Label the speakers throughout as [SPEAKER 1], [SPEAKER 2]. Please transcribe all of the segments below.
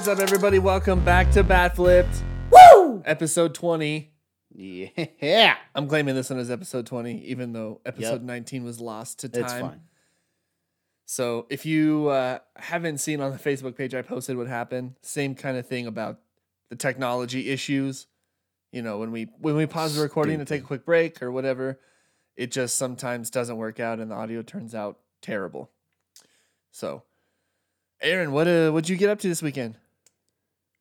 [SPEAKER 1] What's up, everybody? Welcome back to Bat Flipped,
[SPEAKER 2] Woo!
[SPEAKER 1] episode 20.
[SPEAKER 2] Yeah.
[SPEAKER 1] I'm claiming this one as episode 20, even though episode
[SPEAKER 2] Yep.
[SPEAKER 1] 19 was lost to time.
[SPEAKER 2] It's fine.
[SPEAKER 1] So if you uh, haven't seen on the Facebook page, I posted what happened. Same kind of thing about the technology issues. You know, when we when we pause the recording to take a quick break or whatever, it just sometimes doesn't work out and the audio turns out terrible. So, Aaron, what uh, what'd you get up to this weekend?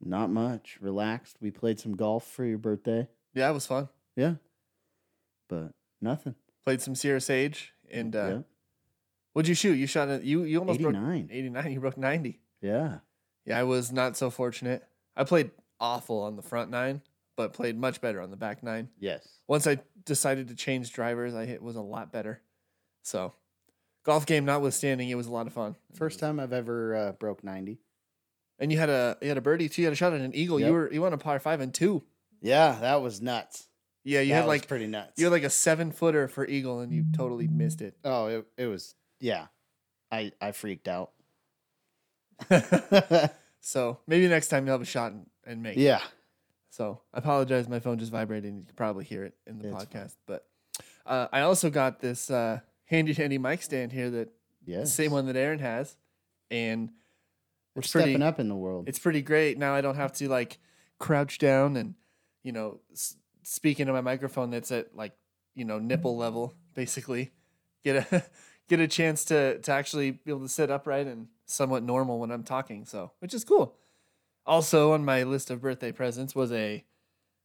[SPEAKER 2] Not much. Relaxed. We played some golf for your birthday.
[SPEAKER 1] Yeah, it was fun.
[SPEAKER 2] Yeah. But nothing.
[SPEAKER 1] Played some Sierra Sage and uh,
[SPEAKER 2] yeah.
[SPEAKER 1] what'd you shoot? You shot a, you you almost broke
[SPEAKER 2] 89.
[SPEAKER 1] 89. You broke 90.
[SPEAKER 2] Yeah.
[SPEAKER 1] Yeah, I was not so fortunate. I played awful on the front nine, but played much better on the back nine.
[SPEAKER 2] Yes.
[SPEAKER 1] Once I decided to change drivers, I hit was a lot better. So, golf game notwithstanding, it was a lot of fun.
[SPEAKER 2] First time I've ever uh, broke 90.
[SPEAKER 1] And you had a you had a birdie too. You had a shot at an eagle. You were you won a par five and two.
[SPEAKER 2] Yeah, that was nuts.
[SPEAKER 1] Yeah, you
[SPEAKER 2] that
[SPEAKER 1] had like
[SPEAKER 2] pretty nuts.
[SPEAKER 1] you had like a seven footer for eagle, and you totally missed it.
[SPEAKER 2] oh, it, it was, yeah. I, I freaked out.
[SPEAKER 1] so maybe next time you'll have a shot and, and make. it.
[SPEAKER 2] yeah.
[SPEAKER 1] So I apologize. My phone just vibrated. and You can probably hear it in the
[SPEAKER 2] It's
[SPEAKER 1] podcast. But uh, I also got this uh, handy dandy mic stand here that
[SPEAKER 2] Yeah.
[SPEAKER 1] same one that Aaron has, and
[SPEAKER 2] We're
[SPEAKER 1] it's pretty.
[SPEAKER 2] stepping up in the world.
[SPEAKER 1] It's pretty great. Now I don't have to like crouch down and you know s- speak into my microphone that's at like you know nipple level basically. Get a get a chance to to actually be able to sit upright and somewhat normal when I'm talking. So which is cool. Also on my list of birthday presents was a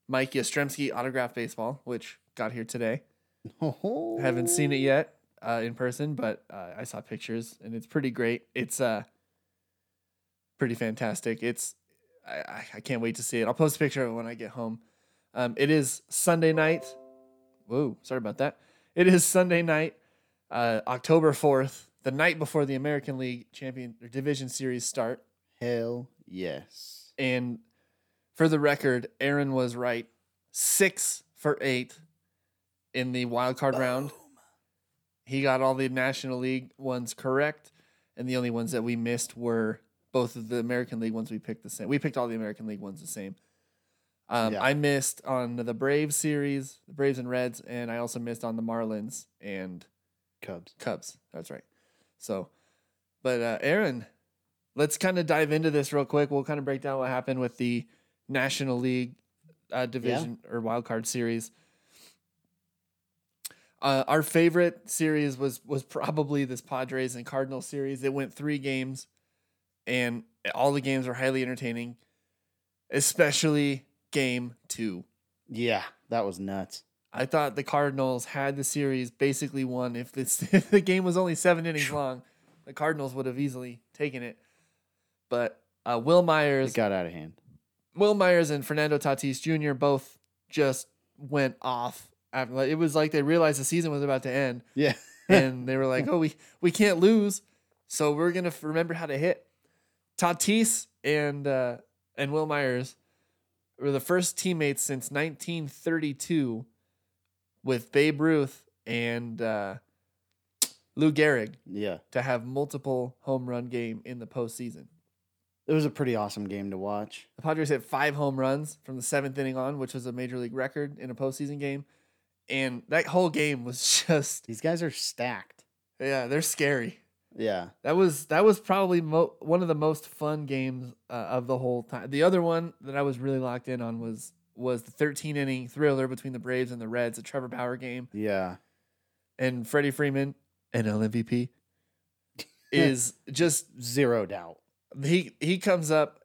[SPEAKER 1] Mike Yastrzemski autograph baseball, which got here today.
[SPEAKER 2] oh,
[SPEAKER 1] haven't seen it yet uh, in person, but uh, I saw pictures and it's pretty great. It's uh pretty fantastic. It's I, I- can't wait to see it. I'll post a picture of it when I get home. Um, it is Sunday night. Whoa, sorry about that. It is Sunday night, uh, October fourth, the night before the American League Champion or Division Series start.
[SPEAKER 2] Hell yes.
[SPEAKER 1] And for the record, Aaron was right, six for eight in the wild card round. He got all the National League ones correct, and the only ones that we missed were both of the American League ones we picked the same. We picked all the American League ones the same. Um,
[SPEAKER 2] Yeah.
[SPEAKER 1] I missed on the Braves series, the Braves and Reds, and I also missed on the Marlins and
[SPEAKER 2] Cubs.
[SPEAKER 1] Cubs. That's right. So, but uh, Aaron, let's kind of dive into this real quick. We'll kind of break down what happened with the National League uh, division or wild card series. Uh, our favorite series was was probably this Padres and Cardinals series. It went three games, and all the games were highly entertaining, especially game two.
[SPEAKER 2] Yeah, that was nuts.
[SPEAKER 1] I thought the Cardinals had the series basically won. If this if the game was only seven innings long, the Cardinals would have easily taken it. But uh, Wil Myers,
[SPEAKER 2] It got out of hand.
[SPEAKER 1] Wil Myers, and Fernando Tatis Jr. both just went off. After, it was like they realized the season was about to end,
[SPEAKER 2] Yeah.
[SPEAKER 1] and they were like, "Oh, we we can't lose, so we're gonna f- remember how to hit." Tatis and uh, and Wil Myers were the first teammates since 1932 with Babe Ruth and uh, Lou Gehrig
[SPEAKER 2] yeah.
[SPEAKER 1] to have multiple home run game in the postseason.
[SPEAKER 2] It was a pretty awesome game to watch.
[SPEAKER 1] The Padres hit five home runs from the seventh inning on, which was a major league record in a postseason game, and that whole game was just
[SPEAKER 2] These guys are stacked.
[SPEAKER 1] yeah, they're scary.
[SPEAKER 2] Yeah.
[SPEAKER 1] That was that was probably mo- one of the most fun games uh, of the whole time. The other one that I was really locked in on was was the 13 inning thriller between the Braves and the Reds, a Trevor Bauer game,
[SPEAKER 2] Yeah.
[SPEAKER 1] and Freddie Freeman, NL MVP, is just
[SPEAKER 2] Zero doubt.
[SPEAKER 1] he he comes up,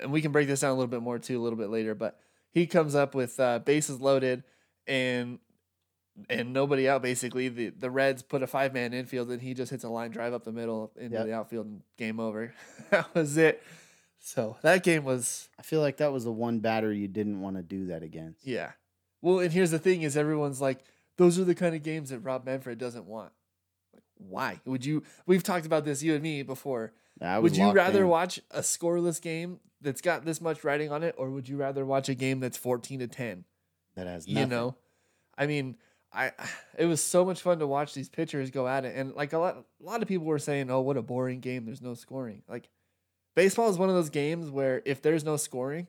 [SPEAKER 1] and we can break this down a little bit more too a little bit later, but he comes up with uh, bases loaded and and nobody out basically. The the Reds put a five man infield and he just hits a line drive up the middle into
[SPEAKER 2] Yep.
[SPEAKER 1] the outfield and game over. that was it. So that game was
[SPEAKER 2] I feel like that was the one batter you didn't want to do that against.
[SPEAKER 1] yeah. Well, and here's the thing: is everyone's like, those are the kind of games that Rob Manfred doesn't want. Like, why would you? We've talked about this, you and me, before. Would you rather
[SPEAKER 2] in.
[SPEAKER 1] watch a scoreless game that's got this much writing on it, or would you rather watch a game that's fourteen to ten?
[SPEAKER 2] that has
[SPEAKER 1] You know, I mean, I it was so much fun to watch these pitchers go at it, and like a lot, a lot of people were saying, "Oh, what a boring game! There's no scoring." Like, Baseball is one of those games where if there's no scoring,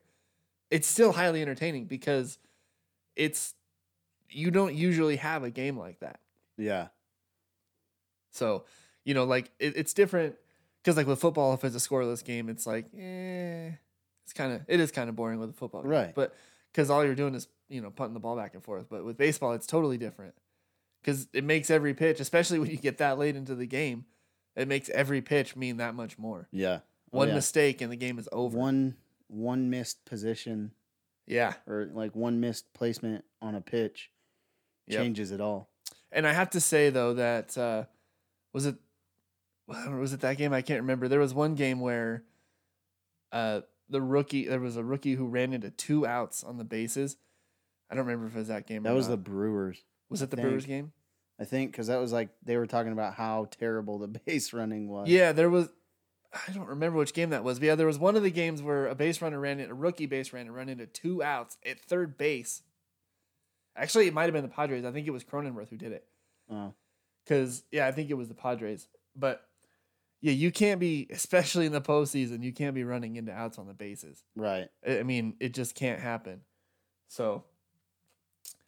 [SPEAKER 1] it's still highly entertaining because it's you don't usually have a game like that.
[SPEAKER 2] Yeah.
[SPEAKER 1] So, you know, like it, it's different because like with football, if it's a scoreless game, it's like, eh, it's kind of it is kind of boring with a football, game.
[SPEAKER 2] Right.
[SPEAKER 1] But because all you're doing is you know punting the ball back and forth. But with baseball, it's totally different because it makes every pitch, especially when you get that late into the game, it makes every pitch mean that much more.
[SPEAKER 2] Yeah. Oh,
[SPEAKER 1] One
[SPEAKER 2] yeah.
[SPEAKER 1] mistake and the game is over.
[SPEAKER 2] One one missed position
[SPEAKER 1] yeah.
[SPEAKER 2] or like one missed placement on a pitch
[SPEAKER 1] Yep.
[SPEAKER 2] changes it all.
[SPEAKER 1] And I have to say though that uh, was it was it that game I can't remember. There was one game where uh, the rookie there was a rookie who ran into two outs on the bases. I don't remember if it was that game.
[SPEAKER 2] That was the. Brewers,
[SPEAKER 1] was it the
[SPEAKER 2] think.
[SPEAKER 1] Brewers game?
[SPEAKER 2] I think, because that was like they were talking about how terrible the base running was.
[SPEAKER 1] Yeah, there was. I don't remember which game that was. But yeah, there was one of the games where a base runner ran in, a rookie base runner ran into two outs at third base. Actually, it might have been the Padres. I think it was Cronenworth who did it.
[SPEAKER 2] Oh,
[SPEAKER 1] Because yeah, I think it was the Padres. But yeah, you can't be, especially in the postseason, you can't be running into outs on the bases.
[SPEAKER 2] right.
[SPEAKER 1] I mean, it just can't happen. So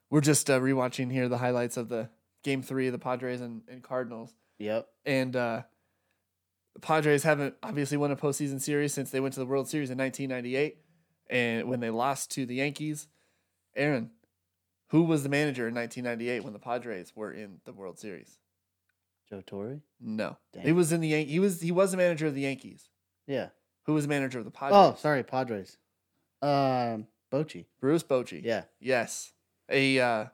[SPEAKER 1] we're just uh, rewatching here the highlights of the game three of the Padres and, and Cardinals.
[SPEAKER 2] Yep.
[SPEAKER 1] And uh, the Padres haven't obviously won a postseason series since they went to the World Series in 1998, and when they lost to the Yankees. Aaron, who was the manager in 1998 when the Padres were in the World Series?
[SPEAKER 2] Joe Torre.
[SPEAKER 1] No,
[SPEAKER 2] Dang.
[SPEAKER 1] he was in the Yan- he was he was the manager of the Yankees.
[SPEAKER 2] Yeah.
[SPEAKER 1] Who was the manager of the Padres?
[SPEAKER 2] Oh, sorry, Padres. Um, Bochy.
[SPEAKER 1] Bruce Bochy.
[SPEAKER 2] Yeah.
[SPEAKER 1] Yes, a uh,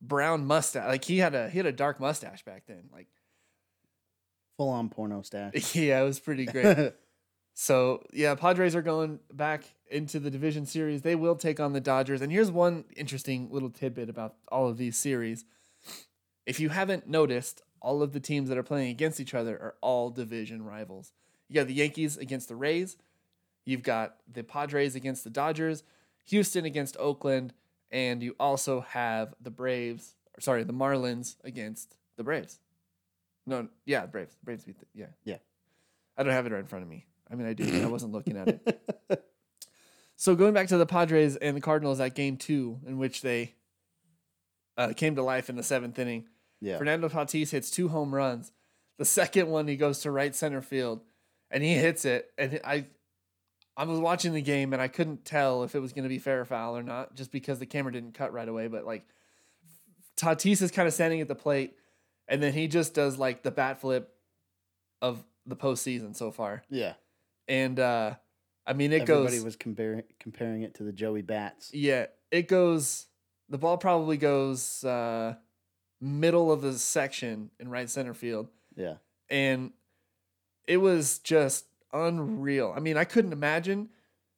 [SPEAKER 1] brown mustache. Like he had a he had a dark mustache back then. Like
[SPEAKER 2] Full on porno stash.
[SPEAKER 1] yeah, it was pretty great. So yeah, Padres are going back into the division series. They will take on the Dodgers. And here's one interesting little tidbit about all of these series. If you haven't noticed, all of the teams that are playing against each other are all division rivals. You got the Yankees against the Rays. You've got the Padres against the Dodgers, Houston against Oakland, and you also have the Braves, sorry, the Marlins against the Braves. No, yeah, Braves. Braves beat the, yeah.
[SPEAKER 2] Yeah.
[SPEAKER 1] I don't have it right in front of me. I mean, I do, I wasn't looking at it. So going back to the Padres and the Cardinals at game two, in which they uh, came to life in the seventh inning,
[SPEAKER 2] yeah.
[SPEAKER 1] Fernando Tatis hits two home runs. The second one, he goes to right center field, and he hits it. And I, I was watching the game, and I couldn't tell if it was going to be fair or foul or not, just because the camera didn't cut right away. But like, Tatis is kind of standing at the plate, and then he just does like the bat flip of the postseason so far.
[SPEAKER 2] Yeah.
[SPEAKER 1] And uh, I mean, it
[SPEAKER 2] Everybody
[SPEAKER 1] goes.
[SPEAKER 2] Everybody was comparing comparing it to the Joey Bats.
[SPEAKER 1] Yeah, it goes. The ball probably goes uh, middle of the section in right center field,
[SPEAKER 2] Yeah.
[SPEAKER 1] and it was just unreal. I mean, I couldn't imagine.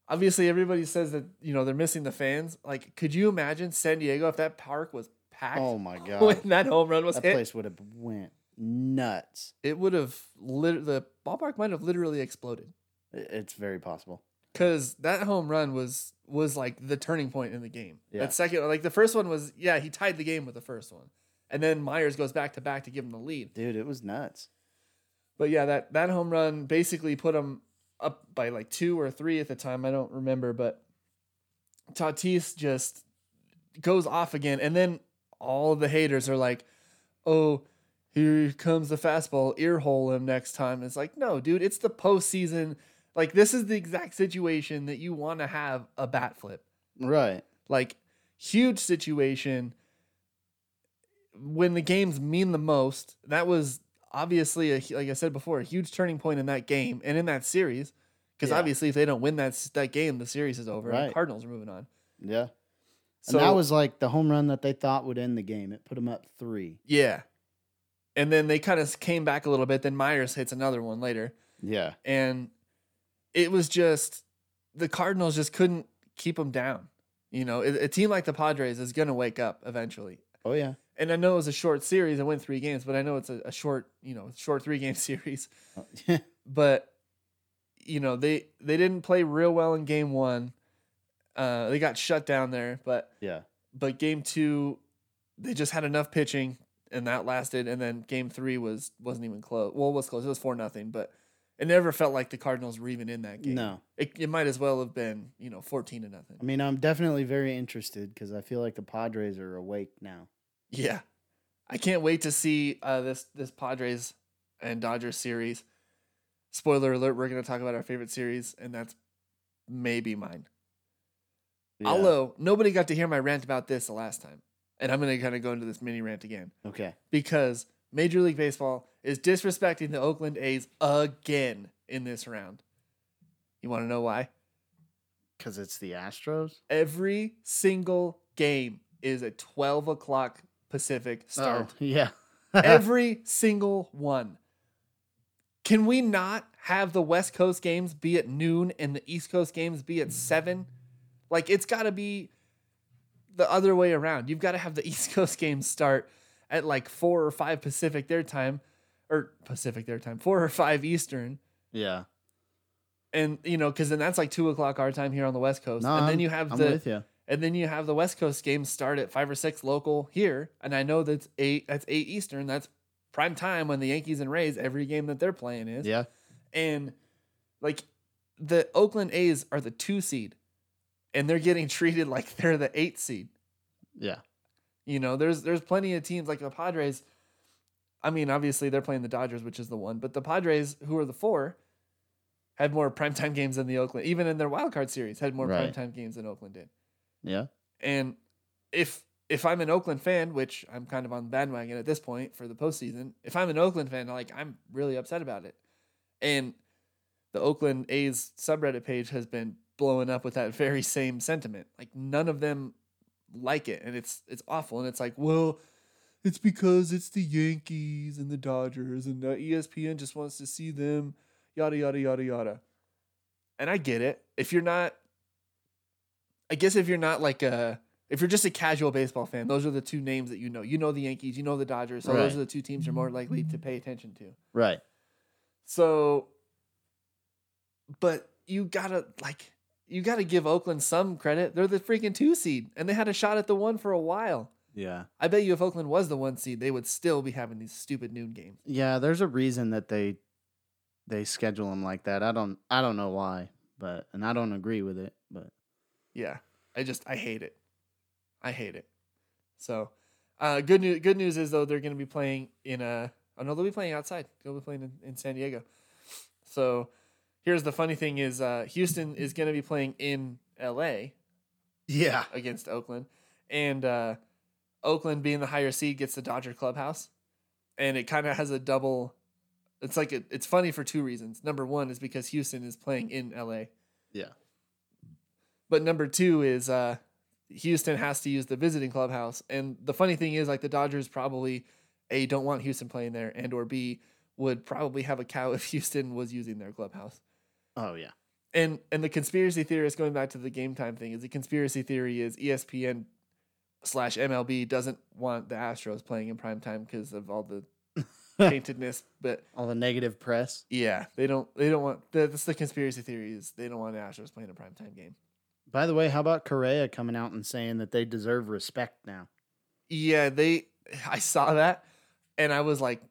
[SPEAKER 1] Obviously, everybody says that you know they're missing the fans. Like, could you imagine San Diego if that park was packed
[SPEAKER 2] Oh my god.
[SPEAKER 1] when that home run was
[SPEAKER 2] that
[SPEAKER 1] hit?
[SPEAKER 2] place would have went nuts.
[SPEAKER 1] It would have lit- the ballpark might have literally exploded
[SPEAKER 2] It's very possible.
[SPEAKER 1] because that home run was was like the turning point in the game.
[SPEAKER 2] Yeah.
[SPEAKER 1] That second, like the first one was yeah, he tied the game with the first one, and then Myers goes back to back to give him the lead.
[SPEAKER 2] Dude, it was nuts.
[SPEAKER 1] But yeah, that that home run basically put him up by like two or three at the time. I don't remember, but Tatis just goes off again, and then all the haters are like, "Oh, here comes the fastball, earhole him next time." It's like, no, dude, it's the postseason. Like this is the exact situation that you want to have a bat flip.
[SPEAKER 2] Right.
[SPEAKER 1] Like huge situation when the games mean the most. That was obviously a like I said before, a huge turning point in that game and in that series. Because
[SPEAKER 2] Yeah.
[SPEAKER 1] obviously, if they don't win that that game, the series is over. And
[SPEAKER 2] Right.
[SPEAKER 1] the Cardinals are moving on.
[SPEAKER 2] Yeah.
[SPEAKER 1] So
[SPEAKER 2] and that was like the home run that they thought would end the game. It put them up three.
[SPEAKER 1] yeah. And then they kind of came back a little bit. Then Myers hits another one later,
[SPEAKER 2] Yeah.
[SPEAKER 1] and it was just the Cardinals just couldn't keep them down. You know, a, a team like the Padres is going to wake up eventually.
[SPEAKER 2] Oh yeah.
[SPEAKER 1] And I know it was a short series. I went three games, but I know it's a, a short, you know, short three game series.
[SPEAKER 2] Oh,
[SPEAKER 1] But you know, they they didn't play real well in game one. Uh, they got shut down there, but
[SPEAKER 2] yeah.
[SPEAKER 1] but game two, they just had enough pitching, and that lasted. And then game three was wasn't even close. Well, it was close. It was four nothing, but It never felt like the Cardinals were even in that game.
[SPEAKER 2] No.
[SPEAKER 1] It, it might as well have been, you know, 14 to nothing.
[SPEAKER 2] I mean, I'm definitely very interested because I feel like the Padres are awake now.
[SPEAKER 1] Yeah. I can't wait to see uh, this this Padres and Dodgers series. Spoiler alert, we're going to talk about our favorite series, and that's maybe mine.
[SPEAKER 2] Yeah.
[SPEAKER 1] Although nobody got to hear my rant about this the last time. And I'm going to kind of go into this mini rant again
[SPEAKER 2] Okay.
[SPEAKER 1] because Major League Baseball is disrespecting the Oakland A's again in this round. You want to know why?
[SPEAKER 2] Because it's the Astros?
[SPEAKER 1] Every single game is a 12 o'clock Pacific oh, start.
[SPEAKER 2] Oh, yeah.
[SPEAKER 1] Every single one. Can we not have the West Coast games be at noon and the East Coast games be at seven? Like it's got to be the other way around. You've got to have the East Coast games start at like four or five Pacific their time, or Pacific their time, four or five Eastern,
[SPEAKER 2] yeah.
[SPEAKER 1] and you know because then that's like two o'clock our time here on the West Coast,
[SPEAKER 2] No,
[SPEAKER 1] and then you have
[SPEAKER 2] I'm
[SPEAKER 1] the
[SPEAKER 2] with you.
[SPEAKER 1] And then you have the West Coast games start at five or six local here, and I know that's eight. That's eight Eastern. That's prime time when the Yankees and Rays every game that they're playing is.
[SPEAKER 2] Yeah.
[SPEAKER 1] And like the Oakland A's are the two seed, and they're getting treated like they're the eight seed.
[SPEAKER 2] Yeah.
[SPEAKER 1] You know, there's there's plenty of teams like the Padres. I mean, obviously they're playing the Dodgers, which is the one, but the Padres, who are the four, had more primetime games than the Oakland. Even in their wild card series, had more
[SPEAKER 2] Right.
[SPEAKER 1] primetime games than Oakland did.
[SPEAKER 2] Yeah.
[SPEAKER 1] And if if I'm an Oakland fan, which I'm kind of on the bandwagon at this point for the postseason, if I'm an Oakland fan, like I'm really upset about it. And the Oakland A's subreddit page has been blowing up with that very same sentiment. Like none of them like it, and it's it's awful. And it's like, well, it's because it's the Yankees and the Dodgers, and uh, ESPN just wants to see them, yada yada yada yada. And I get it. If you're not, I guess if you're not like a if you're just a casual baseball fan, those are the two names that you know. You know the Yankees, you know the Dodgers. So those are the two teams you're more likely to pay attention to.
[SPEAKER 2] Right.
[SPEAKER 1] So, but you gotta like you gotta give Oakland some credit. They're the freaking two seed, and they had a shot at the one for a while.
[SPEAKER 2] Yeah.
[SPEAKER 1] I bet you if Oakland was the one seed, they would still be having these stupid noon games.
[SPEAKER 2] Yeah. There's a reason that they they schedule them like that. I don't I don't know why, but and I don't agree with it, but
[SPEAKER 1] Yeah, I just I hate it. I hate it. So, uh, good news. Good news is though they're going to be playing in a. Oh no, they'll be playing outside. They'll be playing in, in San Diego. So, here's the funny thing: is uh, Houston is going to be playing in L.A.
[SPEAKER 2] yeah.
[SPEAKER 1] against Oakland, and uh, Oakland being the higher seed gets the Dodger clubhouse, and it kind of has a double. It's like it, it's funny for two reasons. Number one is because Houston is playing in L.A.
[SPEAKER 2] Yeah.
[SPEAKER 1] But number two is uh, Houston has to use the visiting clubhouse, and the funny thing is, like the Dodgers probably a don't want Houston playing there, and or b would probably have a cow if Houston was using their clubhouse.
[SPEAKER 2] Oh yeah.
[SPEAKER 1] And and the conspiracy theorist going back to the game time thing is the conspiracy theory is ESPN slash MLB doesn't want the Astros playing in prime time because of all the paintedness. But
[SPEAKER 2] All the negative press.
[SPEAKER 1] yeah, they don't they don't want that's the conspiracy theory is they don't want the Astros playing a prime time game.
[SPEAKER 2] By the way, how about Correa coming out and saying that they deserve respect now?
[SPEAKER 1] Yeah, they I saw that and I was like,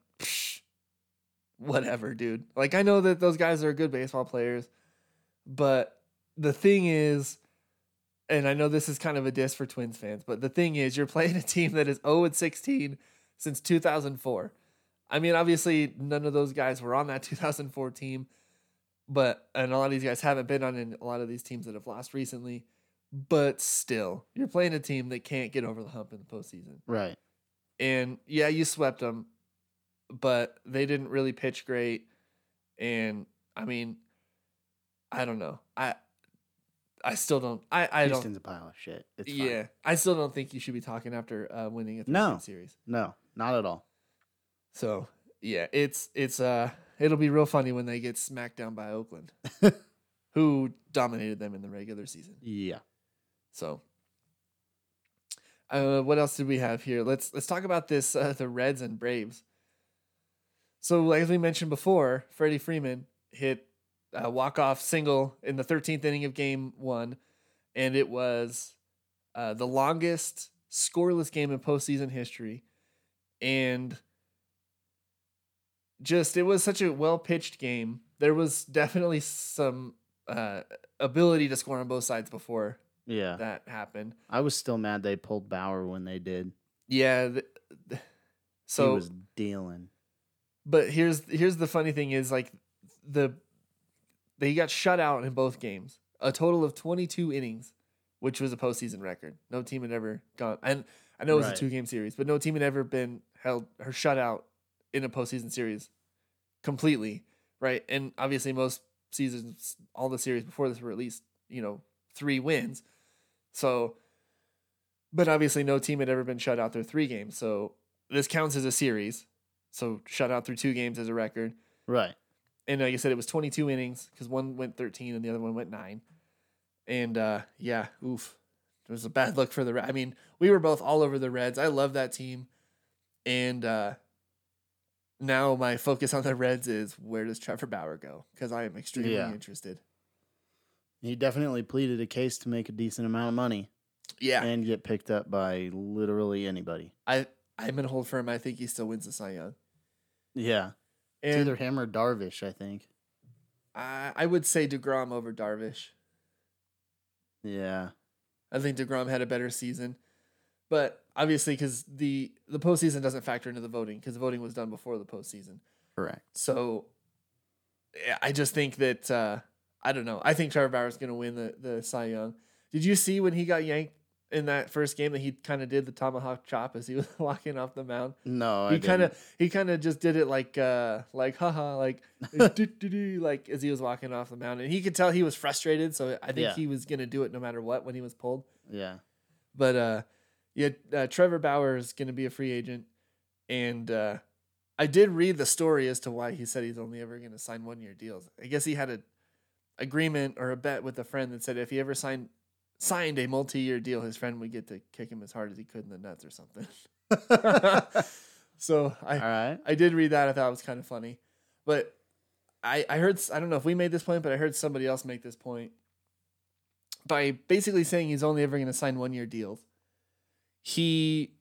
[SPEAKER 1] whatever, dude. Like I know that those guys are good baseball players, but the thing is and I know this is kind of a diss for Twins fans, but the thing is you're playing a team that is 0 and 16 since 2004. I mean, obviously none of those guys were on that 2004 team, but and a lot of these guys haven't been on in a lot of these teams that have lost recently. But still, you're playing a team that can't get over the hump in the postseason.
[SPEAKER 2] Right.
[SPEAKER 1] And yeah, you swept them, but they didn't really pitch great. And I mean, I don't know. I I still don't. I I don't.
[SPEAKER 2] Houston's a pile of shit. It's fine.
[SPEAKER 1] Yeah, I still don't think you should be talking after uh, winning a 13
[SPEAKER 2] No.
[SPEAKER 1] series.
[SPEAKER 2] No, not at all.
[SPEAKER 1] So yeah, it's it's uh it'll be real funny when they get smacked down by Oakland, who dominated them in the regular season.
[SPEAKER 2] Yeah.
[SPEAKER 1] So, uh, what else did we have here? Let's let's talk about this uh, the Reds and Braves. So, as we mentioned before, Freddie Freeman hit a walk off single in the 13th inning of Game One, and it was uh, the longest scoreless game in postseason history. And just it was such a well pitched game. There was definitely some uh, ability to score on both sides before
[SPEAKER 2] Yeah.
[SPEAKER 1] that happened.
[SPEAKER 2] I was still mad they pulled Bauer when they did.
[SPEAKER 1] Yeah. th- th- so
[SPEAKER 2] he was dealing.
[SPEAKER 1] But here's here's the funny thing is like the they got shut out in both games. A total of 22 innings, which was a postseason record. No team had ever gone. And I know it was
[SPEAKER 2] Right.
[SPEAKER 1] a two game series, but no team had ever been held or shut out in a postseason series completely, right? And obviously, most seasons, all the series before this were at least you know three wins. So, but obviously, no team had ever been shut out through three games. So this counts as a series. So shut out through two games as a record.
[SPEAKER 2] Right.
[SPEAKER 1] And like I said, it was 22 innings because one went 13 and the other one went nine. And uh, yeah, oof, it was a bad look for the. Red- I mean, we were both all over the Reds. I love that team, and uh, now my focus on the Reds is where does Trevor Bauer go? Because I am extremely
[SPEAKER 2] Yeah.
[SPEAKER 1] interested.
[SPEAKER 2] He definitely pleaded a case to make a decent amount of money
[SPEAKER 1] Yeah,
[SPEAKER 2] and get picked up by literally anybody.
[SPEAKER 1] I I'm gonna hold firm. I think he still wins the Cy Young.
[SPEAKER 2] Yeah. It's either him or Darvish, I think.
[SPEAKER 1] I, I would say Degrom over Darvish.
[SPEAKER 2] Yeah.
[SPEAKER 1] I think Degrom had a better season, but obviously because the the postseason doesn't factor into the voting because the voting was done before the postseason.
[SPEAKER 2] Correct.
[SPEAKER 1] So I just think that uh, I don't know. I think Trevor Bauer is going to win the the Cy Young. Did you see when he got yanked in that first game that he kind of did the tomahawk chop as he was walking off the mound?
[SPEAKER 2] No,
[SPEAKER 1] he kind of he kind of just did it like uh like haha like like as he was walking off the mound and he could tell he was frustrated so I think
[SPEAKER 2] Yeah.
[SPEAKER 1] he was gonna do it no matter what when he was pulled
[SPEAKER 2] Yeah.
[SPEAKER 1] but uh yeah uh, Trevor Bauer is gonna be a free agent and uh I did read the story as to why he said he's only ever gonna sign one year deals I guess he had a agreement or a bet with a friend that said if he ever signed signed a multi year deal his friend would get to kick him as hard as he could in the nuts or something so I
[SPEAKER 2] right.
[SPEAKER 1] I did read that. I thought it was kind of funny, but I I heard I don't know if we made this point, but I heard somebody else make this point by basically saying he's only ever going to sign one year deals. He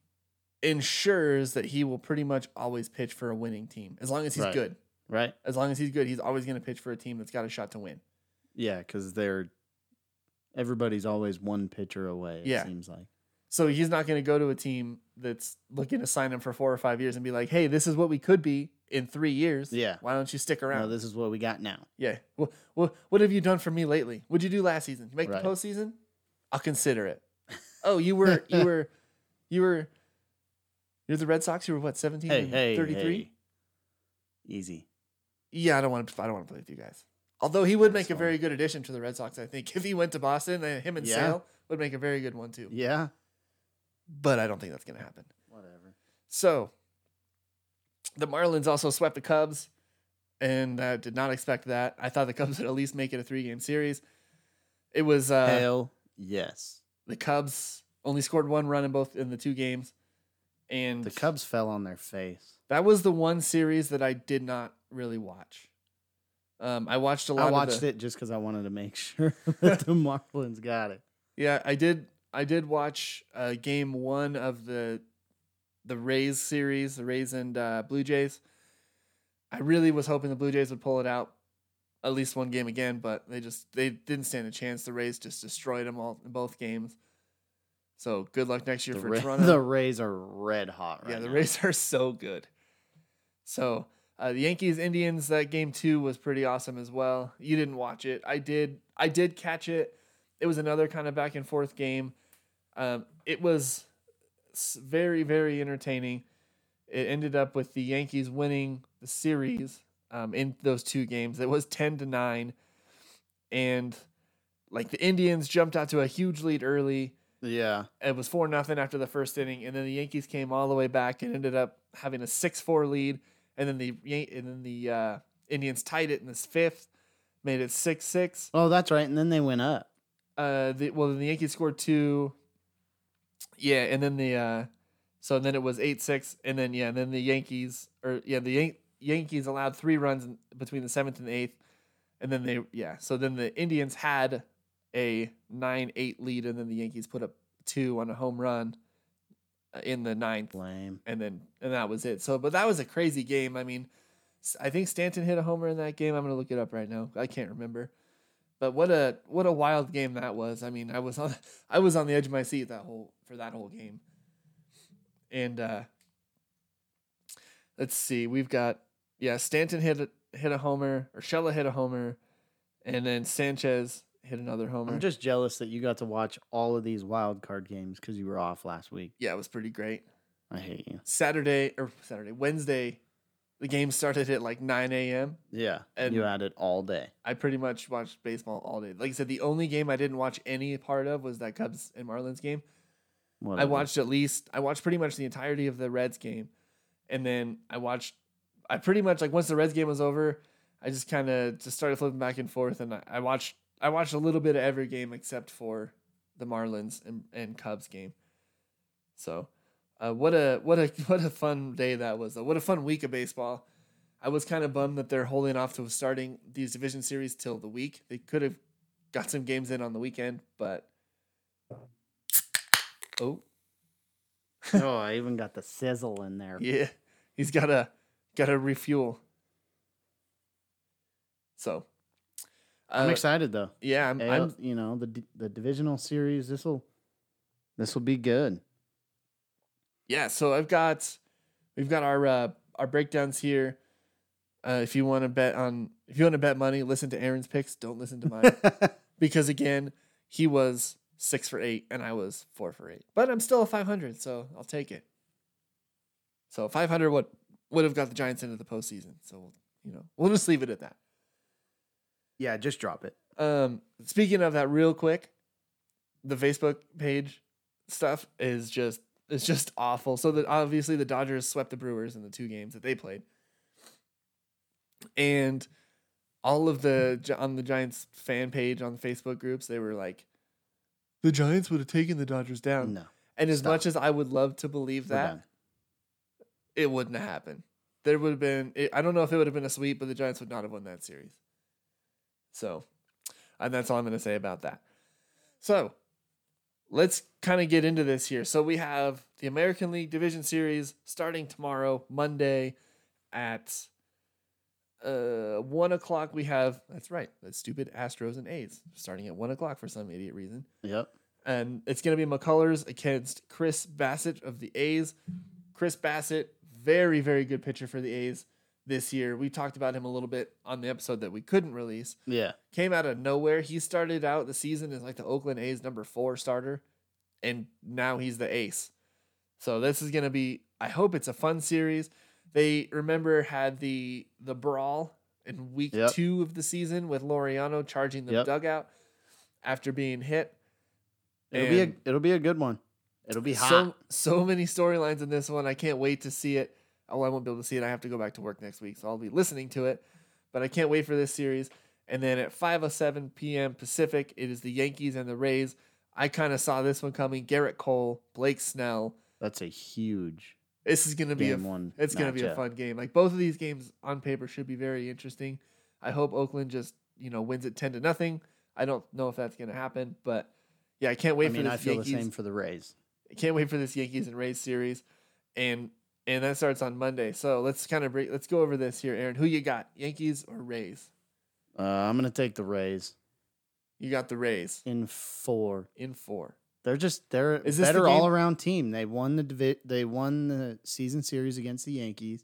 [SPEAKER 1] ensures that he will pretty much always pitch for a winning team as long as he's
[SPEAKER 2] Right.
[SPEAKER 1] good.
[SPEAKER 2] Right.
[SPEAKER 1] As long as he's good, he's always going to pitch for a team that's got a shot to win.
[SPEAKER 2] Yeah, because they're everybody's always one pitcher away. It
[SPEAKER 1] Yeah.
[SPEAKER 2] seems like.
[SPEAKER 1] So he's not going to go to a team that's looking to sign him for four or five years and be like, "Hey, this is what we could be in three years.
[SPEAKER 2] Yeah.
[SPEAKER 1] why don't you stick around?"
[SPEAKER 2] No, this is what we got now.
[SPEAKER 1] Yeah. Well, well, what have you done for me lately? What'd you do last season? You make
[SPEAKER 2] Right.
[SPEAKER 1] the postseason? I'll consider it. Oh, you were you were you were you're the Red Sox. You were what, 17
[SPEAKER 2] Hey, hey,
[SPEAKER 1] 33?
[SPEAKER 2] hey. Easy.
[SPEAKER 1] Yeah, I don't want to I don't want to play with you guys. Although he would
[SPEAKER 2] That's
[SPEAKER 1] make a very good addition to the Red Sox, I think. If he went to Boston, him and
[SPEAKER 2] Yeah.
[SPEAKER 1] Sale would make a very good one too.
[SPEAKER 2] Yeah.
[SPEAKER 1] But I don't think that's going to happen.
[SPEAKER 2] Whatever.
[SPEAKER 1] So, the Marlins also swept the Cubs, and I did not expect that. I thought the Cubs would at least make it a three game series. It was uh,
[SPEAKER 2] Hell yes.
[SPEAKER 1] the Cubs only scored one run in both in the two games, and
[SPEAKER 2] The Cubs fell on their face.
[SPEAKER 1] that was the one series that I did not really watch. Um, I watched a lot.
[SPEAKER 2] I watched
[SPEAKER 1] the,
[SPEAKER 2] it just because I wanted to make sure that the Marlins got it.
[SPEAKER 1] Yeah, I did. I did watch uh, game one of the the Rays series, the Rays and uh, Blue Jays. I really was hoping the Blue Jays would pull it out at least one game again, but they just they didn't stand a chance. The Rays just destroyed them all in both games. So good luck next year
[SPEAKER 2] The,
[SPEAKER 1] for
[SPEAKER 2] Ra-
[SPEAKER 1] Toronto.
[SPEAKER 2] the Rays are red hot right
[SPEAKER 1] yeah, the
[SPEAKER 2] now.
[SPEAKER 1] Rays are so good. So uh, the Yankees Indians that game two was pretty awesome as well. You didn't watch it. I did. I did catch it. It was another kind of back and forth game. Um, it was very very entertaining. It ended up with the Yankees winning the series um, in those two games. It was ten to nine, and like the Indians jumped out to a huge lead early
[SPEAKER 2] Yeah.
[SPEAKER 1] it was four nothing after the first inning, and then the Yankees came all the way back and ended up having a six four lead, and then the and then the uh, Indians tied it in this fifth, made it six six.
[SPEAKER 2] Oh, that's right. And then they went up.
[SPEAKER 1] Uh, the, well, then the Yankees scored two. Yeah, and then the uh, so then it was eight six, and then yeah, and then the Yankees or yeah the Yan- Yankees allowed three runs in, between the seventh and the eighth, and then they yeah, so then the Indians had a nine eight lead, and then the Yankees put up two on a home run uh, in the ninth,
[SPEAKER 2] Lame.
[SPEAKER 1] and then and that was it. So, but that was a crazy game. I mean, I think Stanton hit a homer in that game. I'm gonna look it up right now. I can't remember. But what a what a wild game that was. I mean, I was on I was on the edge of my seat that whole for that whole game. And uh let's see, we've got yeah, Stanton hit a, hit a homer, Urshela hit a homer, and then Sanchez hit another homer.
[SPEAKER 2] I'm just jealous that you got to watch all of these wild card games because you were off last week.
[SPEAKER 1] yeah, it was pretty great.
[SPEAKER 2] I hate you.
[SPEAKER 1] Saturday or Saturday, Wednesday, the game started at like 9 a.m.
[SPEAKER 2] Yeah,
[SPEAKER 1] And-
[SPEAKER 2] you had it all day.
[SPEAKER 1] I pretty much watched baseball all day. Like I said, the only game I didn't watch any part of was that Cubs and Marlins game. I watched at least I watched pretty much the entirety of the Reds game, and then I watched. I pretty much like once the Reds game was over, I just kind of just started flipping back and forth, and I, I watched I watched a little bit of every game except for the Marlins and, and Cubs game. So, uh, what a what a what a fun day that was! Though. What a fun week of baseball. I was kind of bummed that they're holding off to starting these division series till the week. They could have got some games in on the weekend, but oh
[SPEAKER 2] oh, I even got the sizzle in there.
[SPEAKER 1] yeah, he's got to got to refuel. So,
[SPEAKER 2] I'm
[SPEAKER 1] uh,
[SPEAKER 2] excited though.
[SPEAKER 1] Yeah, I'm,
[SPEAKER 2] AL
[SPEAKER 1] I'm
[SPEAKER 2] you know the the divisional series. This will this will be good.
[SPEAKER 1] yeah. So I've got we've got our uh, our breakdowns here. Uh, if you want to bet on if you want to bet money, listen to Aaron's picks. Don't listen to mine because again, he was six for eight and I was four for eight. But I'm still a 500, so I'll take it. So 500 would would have got the Giants into the postseason. So you know we'll just leave it at that.
[SPEAKER 2] Yeah, just drop it.
[SPEAKER 1] Um, speaking of that, real quick, the Facebook page stuff is just it's just awful. So that obviously the Dodgers swept the Brewers in the two games that they played, and all of the on the Giants fan page on the Facebook groups, they were like, the Giants would have taken the Dodgers down.
[SPEAKER 2] No,
[SPEAKER 1] And as
[SPEAKER 2] stop.
[SPEAKER 1] much as I would love to believe that, it wouldn't have happened. There would have been, it, I don't know if it would have been a sweep, but the Giants would not have won that series. So, and that's all I'm going to say about that. So, let's kind of get into this here. So, we have the American League Division Series starting tomorrow, Monday at uh, one o'clock. We have, that's right, that stupid Astros and A's starting at one o'clock for some idiot reason
[SPEAKER 2] Yep.
[SPEAKER 1] and it's going to be McCullers against Chris Bassitt of the A's. Chris Bassitt, very, very good pitcher for the A's this year. We talked about him a little bit on the episode that we couldn't release.
[SPEAKER 2] Yeah.
[SPEAKER 1] Came out of nowhere. He started out the season as like the Oakland A's number four starter, and now he's the ace. So this is going to be, I hope it's a fun series. They remember had the the brawl in week
[SPEAKER 2] Yep.
[SPEAKER 1] two of the season with Laureano charging the
[SPEAKER 2] Yep.
[SPEAKER 1] dugout after being hit.
[SPEAKER 2] It'll be a it'll be a good one. It'll be hot.
[SPEAKER 1] so so many storylines in this one. I can't wait to see it. Oh, I won't be able to see it. I have to go back to work next week, so I'll be listening to it. But I can't wait for this series. And then at 5:07 p.m. Pacific, it is the Yankees and the Rays. I kind of saw this one coming. Gerrit Cole, Blake Snell.
[SPEAKER 2] That's a huge
[SPEAKER 1] This is gonna be a
[SPEAKER 2] one.
[SPEAKER 1] it's gonna be a fun game. Like both of these games on paper should be very interesting. I hope Oakland just you know wins it ten to nothing. I don't know if that's gonna happen, but yeah, I can't wait
[SPEAKER 2] I mean,
[SPEAKER 1] for
[SPEAKER 2] I feel
[SPEAKER 1] Yankees.
[SPEAKER 2] the same for the Rays.
[SPEAKER 1] I can't wait for this Yankees and Rays series, and and that starts on Monday. So let's kind of break. Let's go over this here, Aaron. Who you got, Yankees or Rays?
[SPEAKER 2] Uh, I'm gonna take the Rays
[SPEAKER 1] You got the Rays
[SPEAKER 2] in four.
[SPEAKER 1] in four.
[SPEAKER 2] They're just they're
[SPEAKER 1] Is this
[SPEAKER 2] better
[SPEAKER 1] game-
[SPEAKER 2] all around team. They won the divi- they won the season series against the Yankees.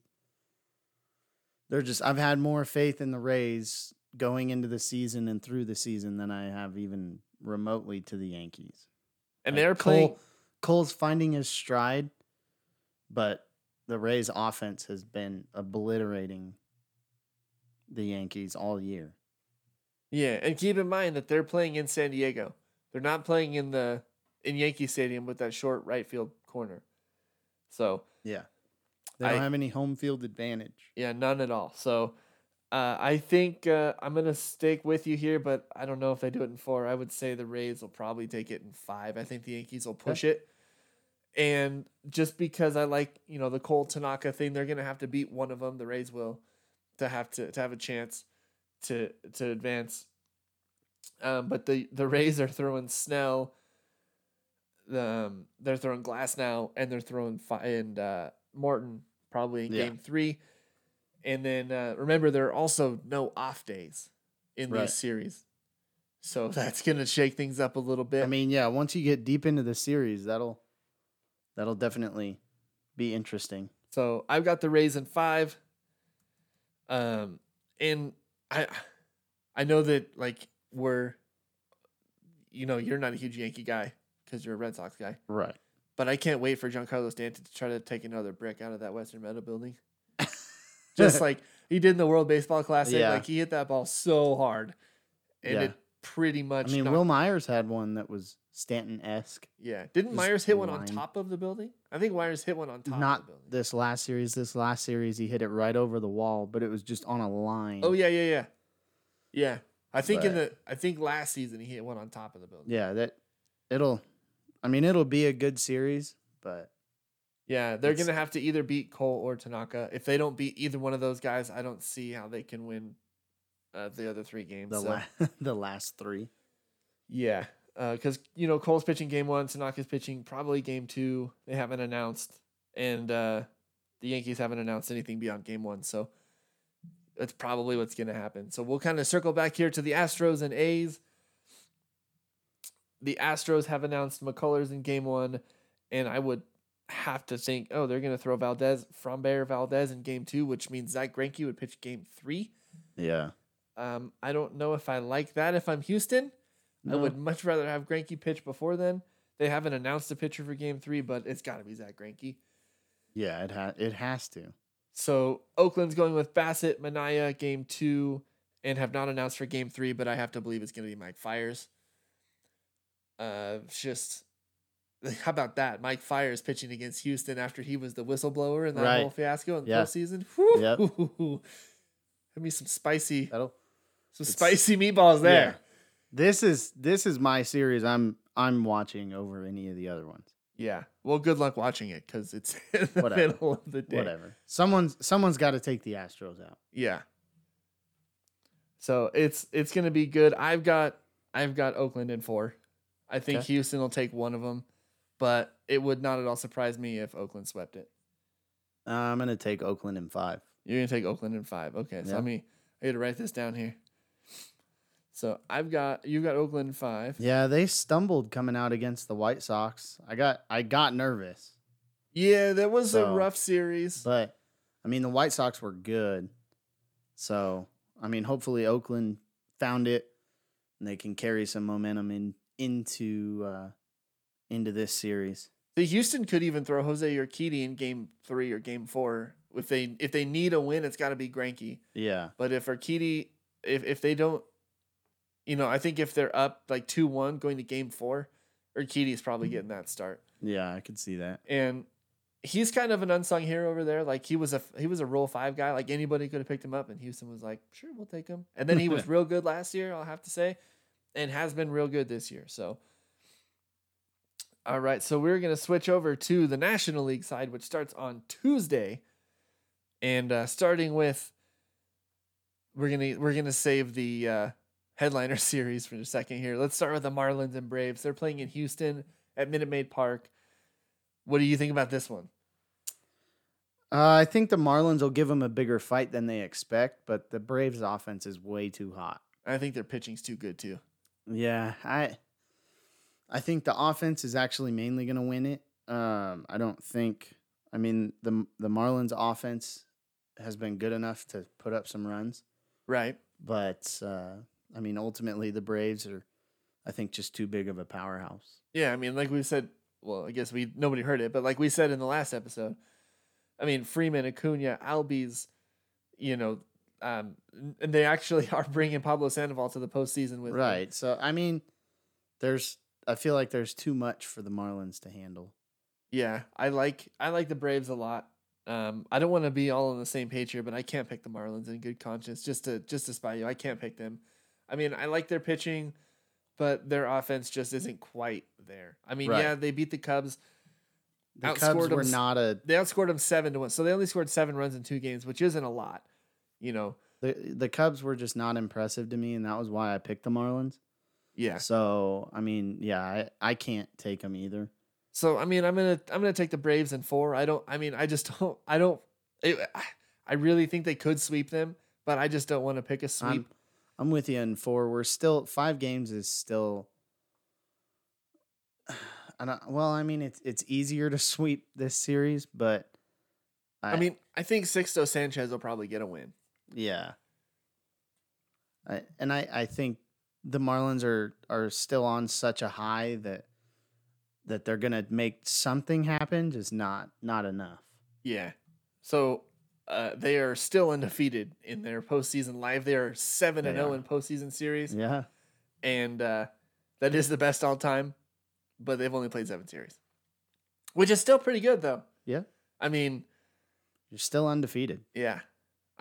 [SPEAKER 2] They're just I've had more faith in the Rays going into the season and through the season than I have even remotely to the Yankees.
[SPEAKER 1] And
[SPEAKER 2] Like,
[SPEAKER 1] they're playing.
[SPEAKER 2] Cole, Cole's finding his stride, but the Rays offense has been obliterating the Yankees all year.
[SPEAKER 1] Yeah, and keep in mind that they're playing in San Diego. They're not playing in the in Yankee Stadium with that short right field corner. So
[SPEAKER 2] Yeah. They don't
[SPEAKER 1] I-
[SPEAKER 2] have any home field advantage.
[SPEAKER 1] yeah, none at all. So uh, I think uh, I'm gonna stick with you here, but I don't know if they do it in four. I would say the Rays will probably take it in five. I think the Yankees will push it, and just because I like you know the Cole Tanaka thing, they're gonna have to beat one of them. The Rays will to have to to have a chance to to advance. Um, but the the Rays are throwing Snell. The, um, they're throwing Glasnow, and they're throwing fi- and uh, Morton probably in
[SPEAKER 2] Yeah.
[SPEAKER 1] game three. And then uh, remember, there are also no off days in
[SPEAKER 2] Right.
[SPEAKER 1] this series, so that's gonna shake things up a little bit.
[SPEAKER 2] I mean, yeah, once you get deep into the series, that'll that'll definitely be interesting.
[SPEAKER 1] So I've got the Rays in five. Um, and I, I know that like we're, you know, you're not a huge Yankee guy because you're a Red Sox guy,
[SPEAKER 2] Right.
[SPEAKER 1] but I can't wait for Giancarlo Stanton to try to take another brick out of that Western Metal building. Just like he did in the World Baseball Classic,
[SPEAKER 2] Yeah.
[SPEAKER 1] like he hit that ball so hard, and
[SPEAKER 2] Yeah.
[SPEAKER 1] it pretty much.
[SPEAKER 2] I mean,
[SPEAKER 1] knocked-
[SPEAKER 2] Wil Myers had one that was Stanton esque.
[SPEAKER 1] yeah, didn't
[SPEAKER 2] just
[SPEAKER 1] Myers hit one on
[SPEAKER 2] line.
[SPEAKER 1] top of the building? I think Myers hit one on top
[SPEAKER 2] Not
[SPEAKER 1] of the building.
[SPEAKER 2] this last series. This last series, he hit it right over the wall, but it was just on a line.
[SPEAKER 1] Oh yeah, yeah, yeah, yeah. I think in the I think last season he hit one on top of the building.
[SPEAKER 2] yeah. That it'll. I mean, it'll be a good series, but
[SPEAKER 1] Yeah, they're
[SPEAKER 2] It's-
[SPEAKER 1] gonna have to either beat Cole or Tanaka. If they don't beat either one of those guys, I don't see how they can win uh, the other three games.
[SPEAKER 2] the
[SPEAKER 1] so,
[SPEAKER 2] la- the last three.
[SPEAKER 1] yeah, because you know Cole's pitching game one, Tanaka's pitching probably game two. They haven't announced, and uh, the Yankees haven't announced anything beyond game one. So that's probably what's gonna happen. So we'll kind of circle back here to the Astros and A's. The Astros have announced McCullers in game one, and I would have to think, oh, they're going to throw Valdez, Framber Valdez in game two, which means Zack Greinke would pitch game three.
[SPEAKER 2] Yeah.
[SPEAKER 1] Um, I don't know if I like that if I'm Houston. I would much rather have Greinke pitch before then. They haven't announced a pitcher for game three, but it's got to be Zack Greinke.
[SPEAKER 2] Yeah. It ha- It has to.
[SPEAKER 1] So Oakland's going with Bassitt, Manaea, game two, and have not announced for game three, but I have to believe it's going to be Mike Fiers. Uh, just how about that? Mike Fiers pitching against Houston after he was the whistleblower in that
[SPEAKER 2] Right.
[SPEAKER 1] whole fiasco in the
[SPEAKER 2] Yeah.
[SPEAKER 1] postseason. Whew.
[SPEAKER 2] Yep.
[SPEAKER 1] Have me some spicy,
[SPEAKER 2] That'll.
[SPEAKER 1] Some
[SPEAKER 2] It's-
[SPEAKER 1] spicy meatballs there.
[SPEAKER 2] Yeah. This is this is my series. I'm I'm watching over any of the other ones.
[SPEAKER 1] Yeah. Well, good luck watching it because it's in the
[SPEAKER 2] Whatever.
[SPEAKER 1] middle of the day.
[SPEAKER 2] Whatever. Someone's someone's got to take the Astros out.
[SPEAKER 1] Yeah. So it's it's gonna be good. I've got I've got Oakland in four. I think
[SPEAKER 2] Okay.
[SPEAKER 1] Houston will take one of them, but it would not at all surprise me if Oakland swept it.
[SPEAKER 2] Uh, I'm gonna take Oakland in five.
[SPEAKER 1] You're gonna take Oakland in five. Okay, so
[SPEAKER 2] Yeah.
[SPEAKER 1] let me I got to write this down here. So I've got you've got Oakland five.
[SPEAKER 2] Yeah, they stumbled coming out against the White Sox. I got I got nervous,
[SPEAKER 1] Yeah, that was a rough series.
[SPEAKER 2] but I mean the White Sox were good. So I mean, hopefully Oakland found it, and they can carry some momentum in into uh, into this series.
[SPEAKER 1] The Houston could even throw Jose Urquidy in game three or game four. If they if they need a win, it's got to be Greinke.
[SPEAKER 2] Yeah,
[SPEAKER 1] But if Urquidy, if if they don't, you know, I think if they're up like two one going to game four, Urquidy's probably getting that start.
[SPEAKER 2] yeah, I could see that.
[SPEAKER 1] And he's kind of an unsung hero over there. Like he was a he was a rule five guy. Like anybody could have picked him up, and Houston was like, sure, we'll take him. And then he was real good last year, I'll have to say, and has been real good this year. So. All right, so we're gonna switch over to the National League side, which starts on Tuesday, and uh, starting with we're gonna we're gonna save the uh, headliner series for a second here. Let's start with the Marlins and Braves. They're playing in Houston at Minute Maid Park. What do you think about this one?
[SPEAKER 2] Uh, I think the Marlins will give them a bigger fight than they expect, but the Braves' offense is way too hot.
[SPEAKER 1] I think their pitching's too good too.
[SPEAKER 2] Yeah, I I think the offense is actually mainly going to win it. Um, I don't think. I mean, the the Marlins' offense has been good enough to put up some runs,
[SPEAKER 1] Right.
[SPEAKER 2] but uh, I mean, ultimately, the Braves are, I think, just too big of a powerhouse.
[SPEAKER 1] Yeah, I mean, like we said, well, I guess we nobody heard it, but like we said in the last episode, I mean, Freeman, Acuna, Albies, you know, um, and they actually are bringing Pablo Sandoval to the postseason with them.
[SPEAKER 2] Right. So I mean, there's. I feel like there's too much for the Marlins to handle.
[SPEAKER 1] Yeah, I like I like the Braves a lot. Um, I don't want to be all on the same page here, but I can't pick the Marlins in good conscience. Just to just to spite you, I can't pick them. I mean, I like their pitching, but their offense just isn't quite there. I mean,
[SPEAKER 2] Right.
[SPEAKER 1] yeah, they beat the Cubs.
[SPEAKER 2] The
[SPEAKER 1] Outscored
[SPEAKER 2] Cubs were
[SPEAKER 1] them
[SPEAKER 2] not a
[SPEAKER 1] They outscored them seven to one, so they only scored seven runs in two games, which isn't a lot. You know,
[SPEAKER 2] the the Cubs were just not impressive to me, and that was why I picked the Marlins.
[SPEAKER 1] yeah.
[SPEAKER 2] So I mean, yeah, I, I can't take them either.
[SPEAKER 1] So I mean, I'm gonna I'm gonna take the Braves in four. I don't. I mean, I just don't. I don't. It, I- I really think they could sweep them, but I just don't want to pick a sweep.
[SPEAKER 2] I'm, I'm with you in four. We're still five games is still. I don't, well, I mean, it's it's easier to sweep this series, but
[SPEAKER 1] I, mean, I think Sixto Sanchez will probably get a win.
[SPEAKER 2] yeah. I, and I, I think the Marlins are are still on such a high that that they're gonna make something happen, just not not enough.
[SPEAKER 1] Yeah. So uh, they are still undefeated in their postseason live. They are seven and zero in postseason series,
[SPEAKER 2] Yeah.
[SPEAKER 1] and uh, that is the best all time. But they've only played seven series, which is still pretty good, though.
[SPEAKER 2] Yeah.
[SPEAKER 1] I mean,
[SPEAKER 2] You're still undefeated.
[SPEAKER 1] yeah.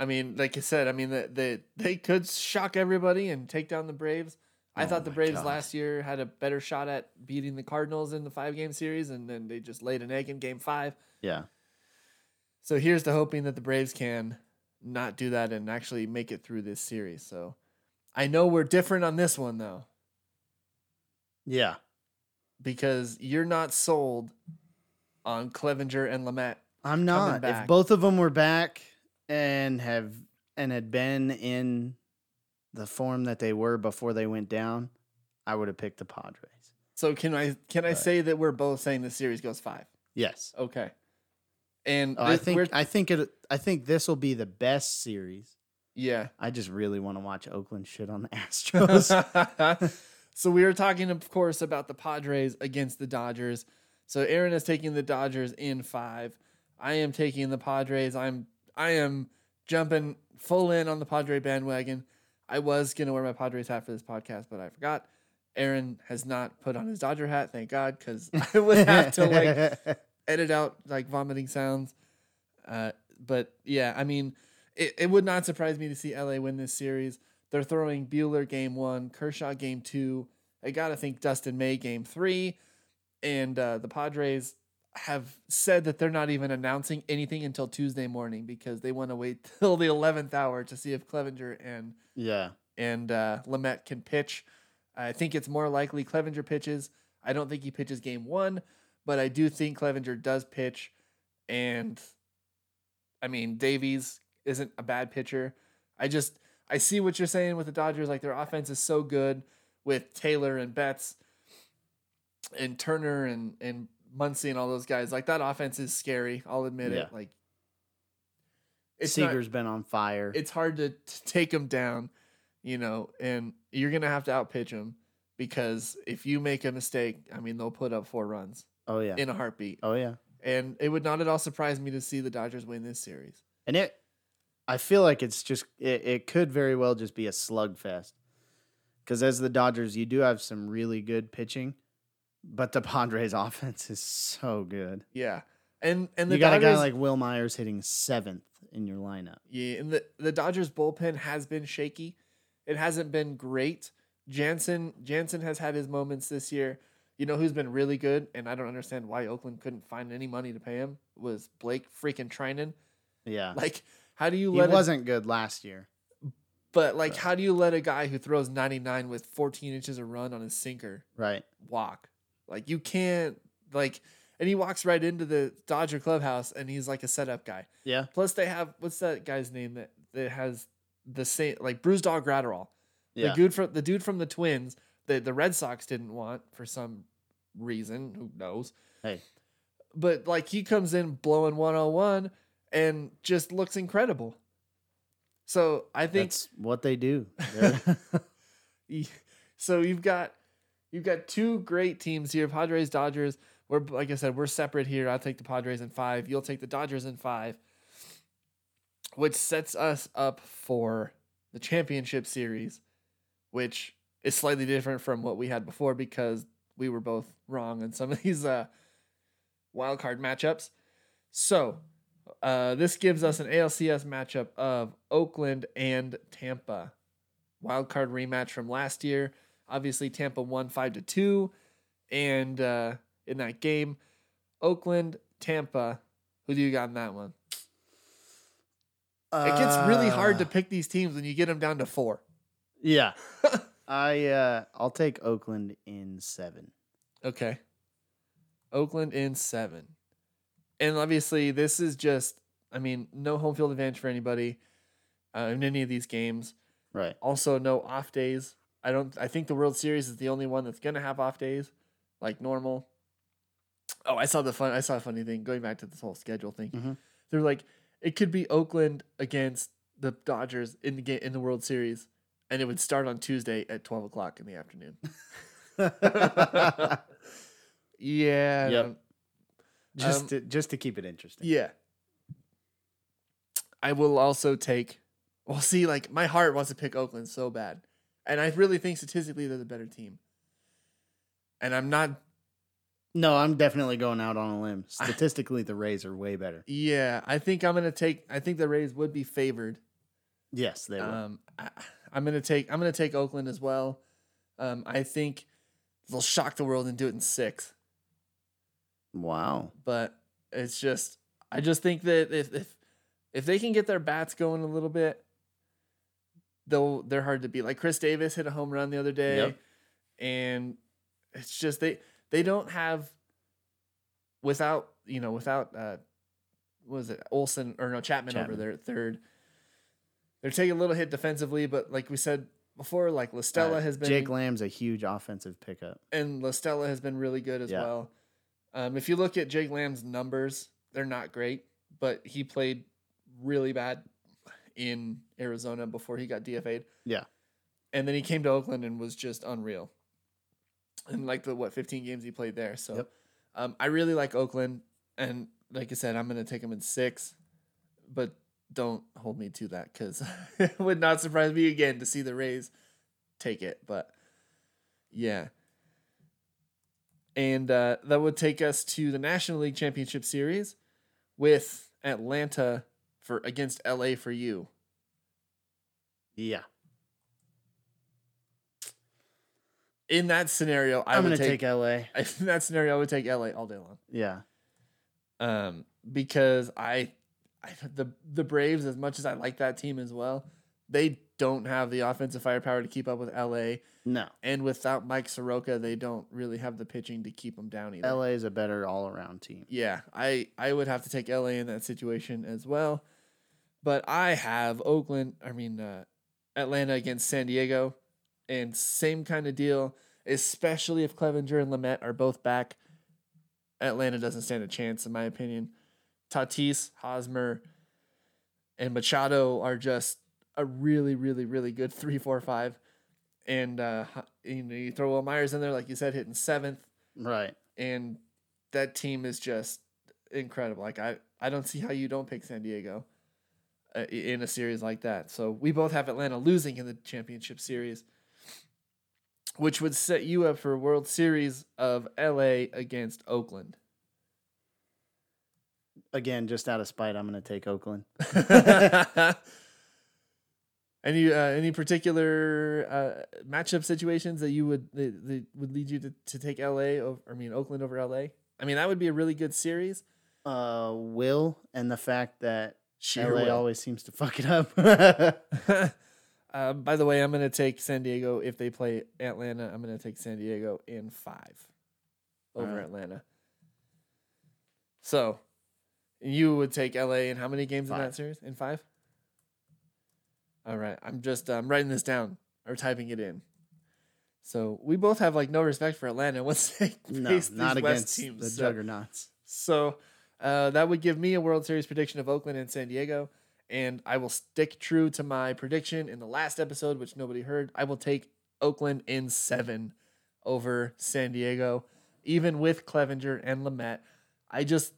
[SPEAKER 1] I mean, like I said, I mean that they, they could shock everybody and take down the Braves. I
[SPEAKER 2] Oh
[SPEAKER 1] thought the Braves
[SPEAKER 2] God.
[SPEAKER 1] last year had a better shot at beating the Cardinals in the five game series, and then they just laid an egg in game five.
[SPEAKER 2] Yeah.
[SPEAKER 1] So here's the hoping that the Braves can not do that and actually make it through this series. So I know we're different on this one though,
[SPEAKER 2] Yeah.
[SPEAKER 1] because you're not sold on Clevinger and Lamet.
[SPEAKER 2] I'm not. If both of them were back and have and had been in the form that they were before they went down, I would have picked the Padres.
[SPEAKER 1] So can I can I
[SPEAKER 2] Right.
[SPEAKER 1] say that we're both saying the series goes five?
[SPEAKER 2] Yes.
[SPEAKER 1] Okay. And
[SPEAKER 2] Oh, I think I think it I think this will be the best series.
[SPEAKER 1] yeah.
[SPEAKER 2] I just really want to watch Oakland shit on the Astros.
[SPEAKER 1] so we were talking, of course, about the Padres against the Dodgers. So Aaron is taking the Dodgers in five. I am taking the Padres. I'm I am jumping full in on the Padre bandwagon. I was gonna wear my Padres hat for this podcast, but I forgot. Aaron has not put on his Dodger hat, thank God, because I would have to like edit out like vomiting sounds. Uh, but yeah, I mean, it, it would not surprise me to see LA win this series. They're throwing Buehler game one, Kershaw game two. I got to think Dustin May game three. And uh, the Padres have said that they're not even announcing anything until Tuesday morning because they want to wait till the 11th hour to see if Clevinger and
[SPEAKER 2] yeah.
[SPEAKER 1] and uh, Lamet can pitch. I think it's more likely Clevinger pitches. I don't think he pitches game one, but I do think Clevinger does pitch. And I mean, Davies isn't a bad pitcher. I just I see what you're saying with the Dodgers. Like their offense is so good with Taylor and Betts and Turner and and Muncy and all those guys. Like that offense is scary. I'll admit
[SPEAKER 2] Yeah.
[SPEAKER 1] it. Like it's not-
[SPEAKER 2] Seager's been on fire.
[SPEAKER 1] it's hard to, to take them down, you know, and you're gonna have to outpitch them because if you make a mistake, I mean, they'll put up four runs
[SPEAKER 2] oh yeah.
[SPEAKER 1] in a heartbeat,
[SPEAKER 2] oh yeah.
[SPEAKER 1] and it would not at all surprise me to see the Dodgers win this series.
[SPEAKER 2] And it, I feel like it's just it, it could very well just be a slugfest. Because as the Dodgers, you do have some really good pitching, but the Padres' offense is so good.
[SPEAKER 1] Yeah, and and the
[SPEAKER 2] you got
[SPEAKER 1] Dodgers,
[SPEAKER 2] a guy like Wil Myers hitting seventh in your lineup.
[SPEAKER 1] yeah, and the the Dodgers bullpen has been shaky. It hasn't been great. Jansen Jansen has had his moments this year. You know who's been really good, and I don't understand why Oakland couldn't find any money to pay him was Blake freaking Treinen.
[SPEAKER 2] Yeah,
[SPEAKER 1] Like, how do you let a
[SPEAKER 2] wasn't good last year.
[SPEAKER 1] But like, how do you let a guy who throws 99 with 14 inches of run on his sinker
[SPEAKER 2] Right.
[SPEAKER 1] walk? Like, you can't like. And he walks right into the Dodger clubhouse, and he's like a setup guy.
[SPEAKER 2] Yeah.
[SPEAKER 1] Plus, they have what's that guy's name that that has the same like Brusdar Graterol,
[SPEAKER 2] Yeah.
[SPEAKER 1] the dude from the dude from the Twins that the Red Sox didn't want for some reason. Who knows?
[SPEAKER 2] Hey.
[SPEAKER 1] But like, he comes in blowing 101 and just looks incredible. So I think
[SPEAKER 2] That's what they do.
[SPEAKER 1] So you've got you've got two great teams here padres dodgers we're like i said we're separate here i'll take the padres in five you'll take the dodgers in five which sets us up for the championship series which is slightly different from what we had before because we were both wrong in some of these uh wild card matchups so uh, this gives us an alcs matchup of oakland and tampa wild card rematch from last year. Obviously, Tampa won five to two, and uh, in that game, Oakland, Tampa. Who do you got in that one? It gets really hard to
[SPEAKER 2] Uh,
[SPEAKER 1] pick these teams when you get them down to four.
[SPEAKER 2] Yeah. I uh I'll take Oakland in seven.
[SPEAKER 1] Okay, Oakland in seven, and obviously this is just I mean, no home field advantage for anybody uh, in any of these games.
[SPEAKER 2] Right.
[SPEAKER 1] Also, no off days. I don't. I think the World Series is the only one that's gonna have off days, like normal. Oh, I saw the fun. I saw a funny thing going back to this whole schedule thing.
[SPEAKER 2] Mhm.
[SPEAKER 1] They're like, it could be Oakland against the Dodgers in the game in the World Series, and it would start on Tuesday at twelve o'clock in the afternoon. yeah.
[SPEAKER 2] Yep. just
[SPEAKER 1] Um,
[SPEAKER 2] to, just to keep it interesting.
[SPEAKER 1] Yeah. I will also take. Well, see, like my heart wants to pick Oakland so bad, and I really think statistically they're the better team. And I'm not.
[SPEAKER 2] No, I'm definitely going out on a limb. Statistically, the Rays are way better.
[SPEAKER 1] Yeah, I think I'm gonna take. I think the Rays would be favored.
[SPEAKER 2] Yes, they will.
[SPEAKER 1] Um, I, I'm gonna take. I'm gonna take Oakland as well. Um, I think they'll shock the world and do it in six.
[SPEAKER 2] wow.
[SPEAKER 1] but it's just I just think that if if if they can get their bats going a little bit, they'll they're hard to beat. Like Khris Davis hit a home run the other day,
[SPEAKER 2] Yep.
[SPEAKER 1] and it's just they they don't have without you know without uh what was it Olson or no Chapman, over there at third. They're taking a little hit defensively, but like we said before, like La Stella
[SPEAKER 2] Uh,
[SPEAKER 1] has been
[SPEAKER 2] Jake Lamb's a huge offensive pickup.
[SPEAKER 1] and La Stella has been really good as
[SPEAKER 2] Yeah.
[SPEAKER 1] well. Um, if you look at Jake Lamb's numbers, they're not great, but he played really bad in Arizona before he got DFA'd.
[SPEAKER 2] Yeah.
[SPEAKER 1] And then he came to Oakland and was just unreal. And like the what 15 games he played there. So
[SPEAKER 2] Yep.
[SPEAKER 1] um, I really like Oakland and like I said, I'm gonna take him in six, but don't hold me to that because it would not surprise me again to see the Rays take it. But yeah. And uh, that would take us to the National League Championship Series with Atlanta for against LA for you.
[SPEAKER 2] Yeah.
[SPEAKER 1] In that scenario, I
[SPEAKER 2] going to
[SPEAKER 1] take,
[SPEAKER 2] take LA.
[SPEAKER 1] in that scenario, I would take LA all day long.
[SPEAKER 2] Yeah.
[SPEAKER 1] Um, because I the the Braves, as much as I like that team as well, they don't have the offensive firepower to keep up with LA,
[SPEAKER 2] No.
[SPEAKER 1] and without Mike Soroka, they don't really have the pitching to keep them down either.
[SPEAKER 2] LA is a better all around team.
[SPEAKER 1] Yeah, I I would have to take LA in that situation as well. But I have Oakland, I mean uh, Atlanta against San Diego and same kind of deal, especially if Clevinger and Lamet are both back. Atlanta doesn't stand a chance in my opinion. Tatis, Hosmer, and Machado are just a really really really good three, four, five. and uh you know you throw Wil Myers in there like you said hitting 7th
[SPEAKER 2] Right.
[SPEAKER 1] and that team is just incredible. Like I, I don't see how you don't pick San Diego uh, in a series like that. So we both have Atlanta losing in the championship series, which would set you up for a World Series of LA against Oakland.
[SPEAKER 2] Again, just out of spite, I'm going to take Oakland.
[SPEAKER 1] any uh, any particular uh, matchup situations that you would that, that would lead you to, to take LA over, I mean Oakland over LA? I mean that would be a really good series.
[SPEAKER 2] Uh, Will and the fact that
[SPEAKER 1] Sheer
[SPEAKER 2] LA
[SPEAKER 1] will.
[SPEAKER 2] always seems to fuck it up.
[SPEAKER 1] uh, by the way, I'm going to take San Diego if they play Atlanta. I'm going to take San Diego in five over
[SPEAKER 2] Alright.
[SPEAKER 1] Atlanta. So you would take LA in how many games in that series? In five? All right. I'm just um, writing this down or typing it in. So we both have like no respect for Atlanta once they
[SPEAKER 2] no,
[SPEAKER 1] face
[SPEAKER 2] not
[SPEAKER 1] these West
[SPEAKER 2] against
[SPEAKER 1] teams.
[SPEAKER 2] the
[SPEAKER 1] So-
[SPEAKER 2] juggernauts.
[SPEAKER 1] so uh, that would give me a World Series prediction of Oakland and San Diego. And I will stick true to my prediction in the last episode, which nobody heard. I will take Oakland in seven over San Diego, even with Clevinger and Lamet. I just,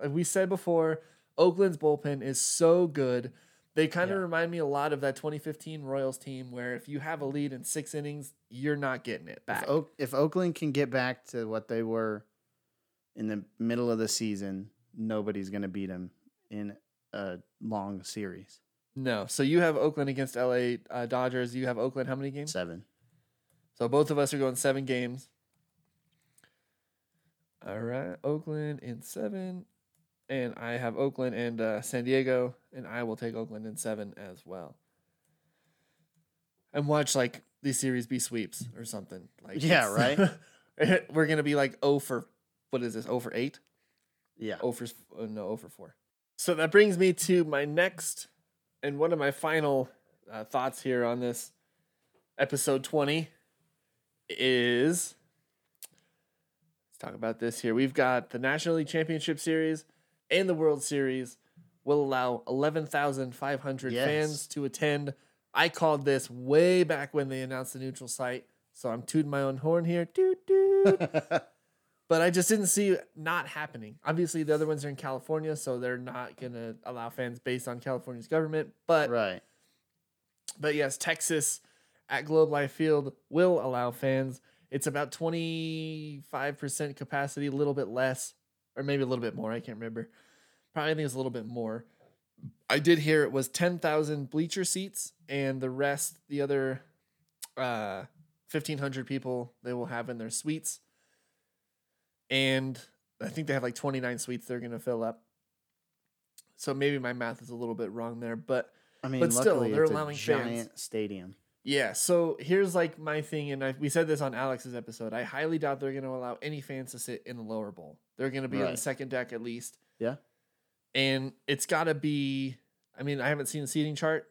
[SPEAKER 1] like we said before, Oakland's bullpen is so good. They kind of
[SPEAKER 2] Yeah.
[SPEAKER 1] remind me a lot of that 2015 Royals team, where if you have a lead in six innings, you're not getting it back.
[SPEAKER 2] If, Oak, if Oakland can get back to what they were in the middle of the season, nobody's going to beat them in a long series.
[SPEAKER 1] No. So you have Oakland against LA uh, Dodgers. You have Oakland how many games?
[SPEAKER 2] Seven.
[SPEAKER 1] So both of us are going seven games. All right. Oakland in seven. And I have Oakland and uh, San Diego. And I will take Oakland in seven as well. And watch like these series be sweeps or something. Like
[SPEAKER 2] Yeah, right?
[SPEAKER 1] We're gonna be like oh for what is this? Oh for eight?
[SPEAKER 2] Yeah.
[SPEAKER 1] 0 for uh, no 0 for 4. So that brings me to my next and one of my final uh, thoughts here on this episode 20 is let's talk about this here. We've got the National League Championship Series and the World Series will allow 11,500
[SPEAKER 2] Yes.
[SPEAKER 1] fans to attend. I called this way back when they announced the neutral site, so I'm tooting my own horn here. Doot doot. but I just didn't see it not happening. Obviously, the other ones are in California, so they're not gonna allow fans based on California's government. But
[SPEAKER 2] right.
[SPEAKER 1] but yes, Texas at Globe Life Field will allow fans. It's about twenty five percent capacity, a little bit less, or maybe a little bit more. I can't remember. Probably I think it's a little bit more. I did hear it was ten thousand bleacher seats, and the rest, the other uh, fifteen hundred people, they will have in their suites. And I think they have like twenty nine suites they're gonna fill up. So maybe my math is a little bit wrong there, but
[SPEAKER 2] I mean,
[SPEAKER 1] But still,
[SPEAKER 2] luckily
[SPEAKER 1] they're allowing
[SPEAKER 2] a
[SPEAKER 1] fans.
[SPEAKER 2] giant stadium.
[SPEAKER 1] Yeah, so here's like my thing, and I, we said this on Alex's episode. I highly doubt they're going to allow any fans to sit in the lower bowl. They're going to be on the second deck at least.
[SPEAKER 2] Yeah.
[SPEAKER 1] And it's got to be, I mean, I haven't seen the seating chart.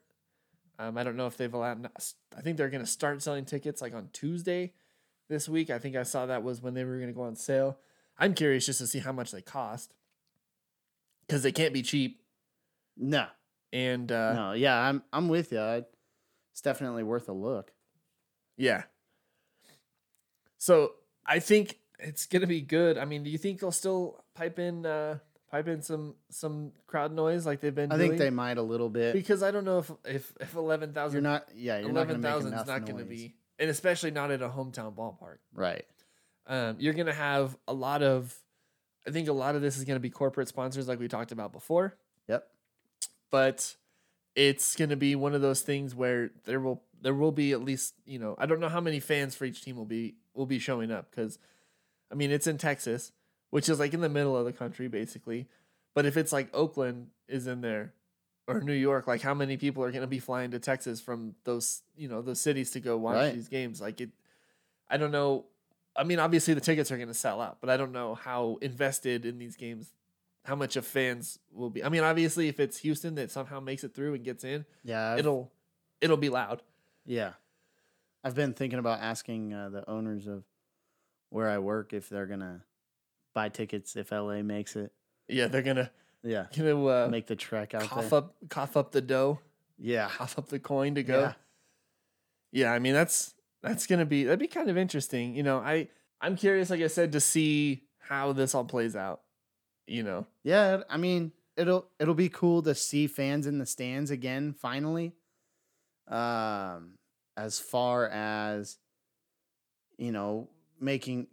[SPEAKER 1] Um, I don't know if they've allowed, I think they're going to start selling tickets like on Tuesday this week. I think I saw that was when they were going to go on sale. I'm curious just to see how much they cost because they can't be cheap.
[SPEAKER 2] No,
[SPEAKER 1] And uh,
[SPEAKER 2] no, yeah, I'm I'm with you. I, it's definitely worth a look.
[SPEAKER 1] Yeah. So I think it's gonna be good. I mean, do you think they'll still pipe in uh pipe in some some crowd noise like they've been
[SPEAKER 2] I
[SPEAKER 1] doing?
[SPEAKER 2] think they might a little bit.
[SPEAKER 1] because I don't know if if if eleven thousand.
[SPEAKER 2] You're not, yeah, you're not
[SPEAKER 1] eleven
[SPEAKER 2] going to
[SPEAKER 1] thousand is not gonna
[SPEAKER 2] noise.
[SPEAKER 1] be and especially not at a hometown ballpark.
[SPEAKER 2] right.
[SPEAKER 1] Um you're gonna have a lot of I think a lot of this is gonna be corporate sponsors like we talked about before.
[SPEAKER 2] Yep.
[SPEAKER 1] but it's going to be one of those things where there will there will be at least you know I don't know how many fans for each team will be will be showing up because I mean it's in Texas which is like in the middle of the country basically. But if it's like Oakland is in there or New York like how many people are going to be flying to Texas from those you know those cities to go watch
[SPEAKER 2] Right.
[SPEAKER 1] these games? Like it I don't know. I mean obviously the tickets are going to sell out but I don't know how invested in these games how much of fans will be. I mean, obviously, if it's Houston that somehow makes it through and gets in,
[SPEAKER 2] Yeah, I've,
[SPEAKER 1] it'll it'll be loud.
[SPEAKER 2] yeah. I've been thinking about asking uh, the owners of where I work if they're gonna buy tickets if LA makes it.
[SPEAKER 1] Yeah, they're gonna
[SPEAKER 2] Yeah,
[SPEAKER 1] gonna uh,
[SPEAKER 2] make the trek out
[SPEAKER 1] cough
[SPEAKER 2] there.
[SPEAKER 1] up cough up the dough,
[SPEAKER 2] Yeah,
[SPEAKER 1] cough up the coin to go.
[SPEAKER 2] Yeah.
[SPEAKER 1] Yeah. I mean that's that's gonna be that'd be kind of interesting. You know, I I'm curious, like I said, to see how this all plays out. You know,
[SPEAKER 2] yeah. I mean, it'll it'll be cool to see fans in the stands again. Finally, um, as far as you know, making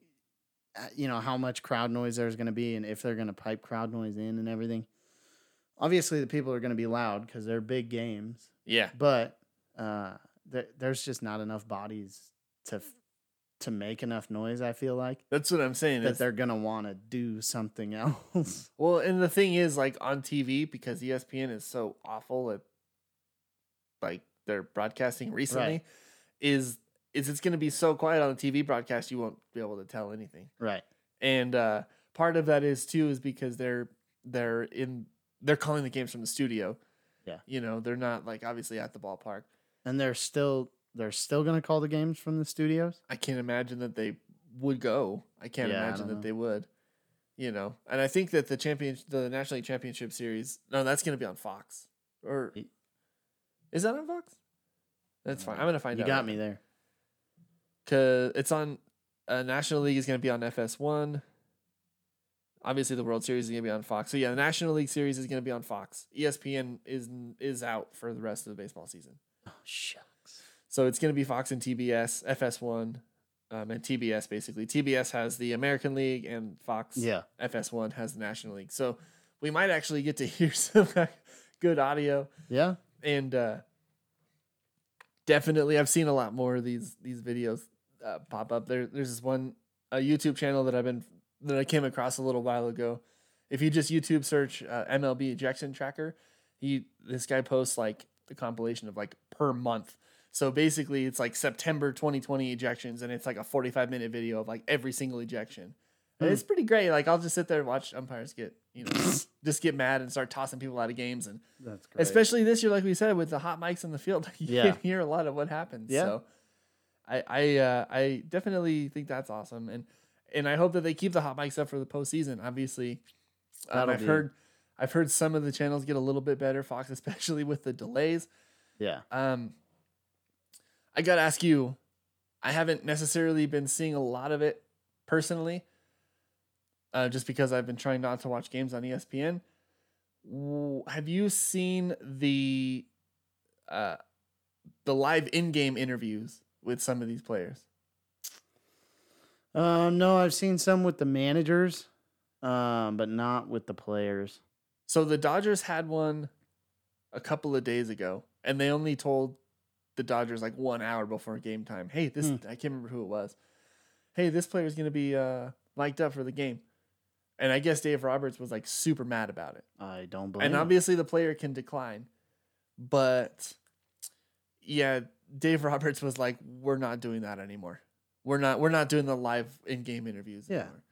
[SPEAKER 2] uh, you know how much crowd noise there's going to be and if they're going to pipe crowd noise in and everything. Obviously, the people are going to be loud because they're big games,
[SPEAKER 1] yeah,
[SPEAKER 2] but uh, there, there's just not enough bodies to f- to make enough noise. I feel like
[SPEAKER 1] that's what I'm saying.
[SPEAKER 2] that they're to want to do something else.
[SPEAKER 1] Well, and the thing is, like on TV, because ESPN is so awful at like their broadcasting recently,
[SPEAKER 2] Right.
[SPEAKER 1] is is it's to be so quiet on the TV broadcast you won't be able to tell anything.
[SPEAKER 2] right.
[SPEAKER 1] And uh, part of that is too is because they're they're in they're calling the games from the studio.
[SPEAKER 2] Yeah.
[SPEAKER 1] you know they're not like obviously at the ballpark.
[SPEAKER 2] And they're still they're still going to call the games from the studios.
[SPEAKER 1] I can't imagine that they would go. I can't
[SPEAKER 2] Yeah,
[SPEAKER 1] imagine
[SPEAKER 2] don't
[SPEAKER 1] that
[SPEAKER 2] know.
[SPEAKER 1] they would. You know, and I think that the champion, the National League Championship Series, no, that's going to be on Fox. Or is that on Fox? That's fine. I'm going to find
[SPEAKER 2] You
[SPEAKER 1] out.
[SPEAKER 2] You got me there.
[SPEAKER 1] Cause it's on. Uh, National League is going to be on FS1. Obviously, the World Series is going to be on Fox. So yeah, the National League Series is going to be on Fox. ESPN is is out for the rest of the baseball season.
[SPEAKER 2] Oh shucks.
[SPEAKER 1] So it's going to be Fox and TBS, FS1, um, and TBS basically. TBS has the American League, and Fox
[SPEAKER 2] Yeah.
[SPEAKER 1] FS1 has the National League. So we might actually get to hear some good audio.
[SPEAKER 2] Yeah.
[SPEAKER 1] And uh, definitely, I've seen a lot more of these these videos uh, pop up. There, there's this one a YouTube channel that I've been that I came across a little while ago. If you just YouTube search uh, MLB ejection tracker, he this guy posts like the compilation of like per month. So basically, it's like September 2020 ejections, and it's like a 45 minute video of like every single ejection. And
[SPEAKER 2] Hmm.
[SPEAKER 1] it's pretty great. Like I'll just sit there and watch umpires get, you know, just get mad and start tossing people out of games and
[SPEAKER 2] That's great.
[SPEAKER 1] especially this year, like we said, with the hot mics in the field, you
[SPEAKER 2] Yeah.
[SPEAKER 1] can hear a lot of what happens.
[SPEAKER 2] Yeah.
[SPEAKER 1] So I I uh, I definitely think that's awesome, and and I hope that they keep the hot mics up for the postseason. Obviously, um, I've
[SPEAKER 2] be-
[SPEAKER 1] heard I've heard some of the channels get a little bit better. Fox, especially with the delays.
[SPEAKER 2] yeah.
[SPEAKER 1] Um, I gotta ask you, I haven't necessarily been seeing a lot of it personally, uh, just because I've been trying not to watch games on ESPN. Have you seen the uh, the live in-game interviews with some of these players?
[SPEAKER 2] Um, no, I've seen some with the managers, um, but not with the players.
[SPEAKER 1] So the Dodgers had one a couple of days ago, and they only told the Dodgers like one hour before game time, "Hey, this
[SPEAKER 2] Hmm.
[SPEAKER 1] I can't remember who it was. Hey, this player's gonna be uh mic'd up for the game." And I guess Dave Roberts was like super mad about it.
[SPEAKER 2] I don't believe.
[SPEAKER 1] And obviously the player can decline, but yeah, Dave Roberts was like, "We're not doing that anymore. We're not. We're not doing the live in-game interviews
[SPEAKER 2] Yeah.
[SPEAKER 1] anymore."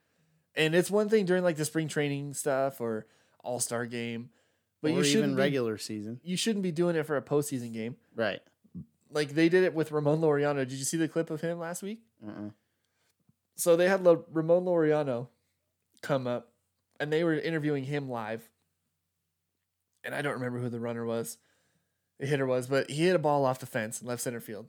[SPEAKER 1] And it's one thing during like the spring training stuff or All Star game, but
[SPEAKER 2] or
[SPEAKER 1] you shouldn't be,
[SPEAKER 2] regular season,
[SPEAKER 1] You shouldn't be doing it for a postseason game.
[SPEAKER 2] right?
[SPEAKER 1] Like they did it with Ramon Laureano. Did you see the clip of him last week?
[SPEAKER 2] Uh-uh.
[SPEAKER 1] So they had Lo- Ramon Laureano come up, and they were interviewing him live. And I don't remember who the runner was, the hitter was, but he hit a ball off the fence in left center field.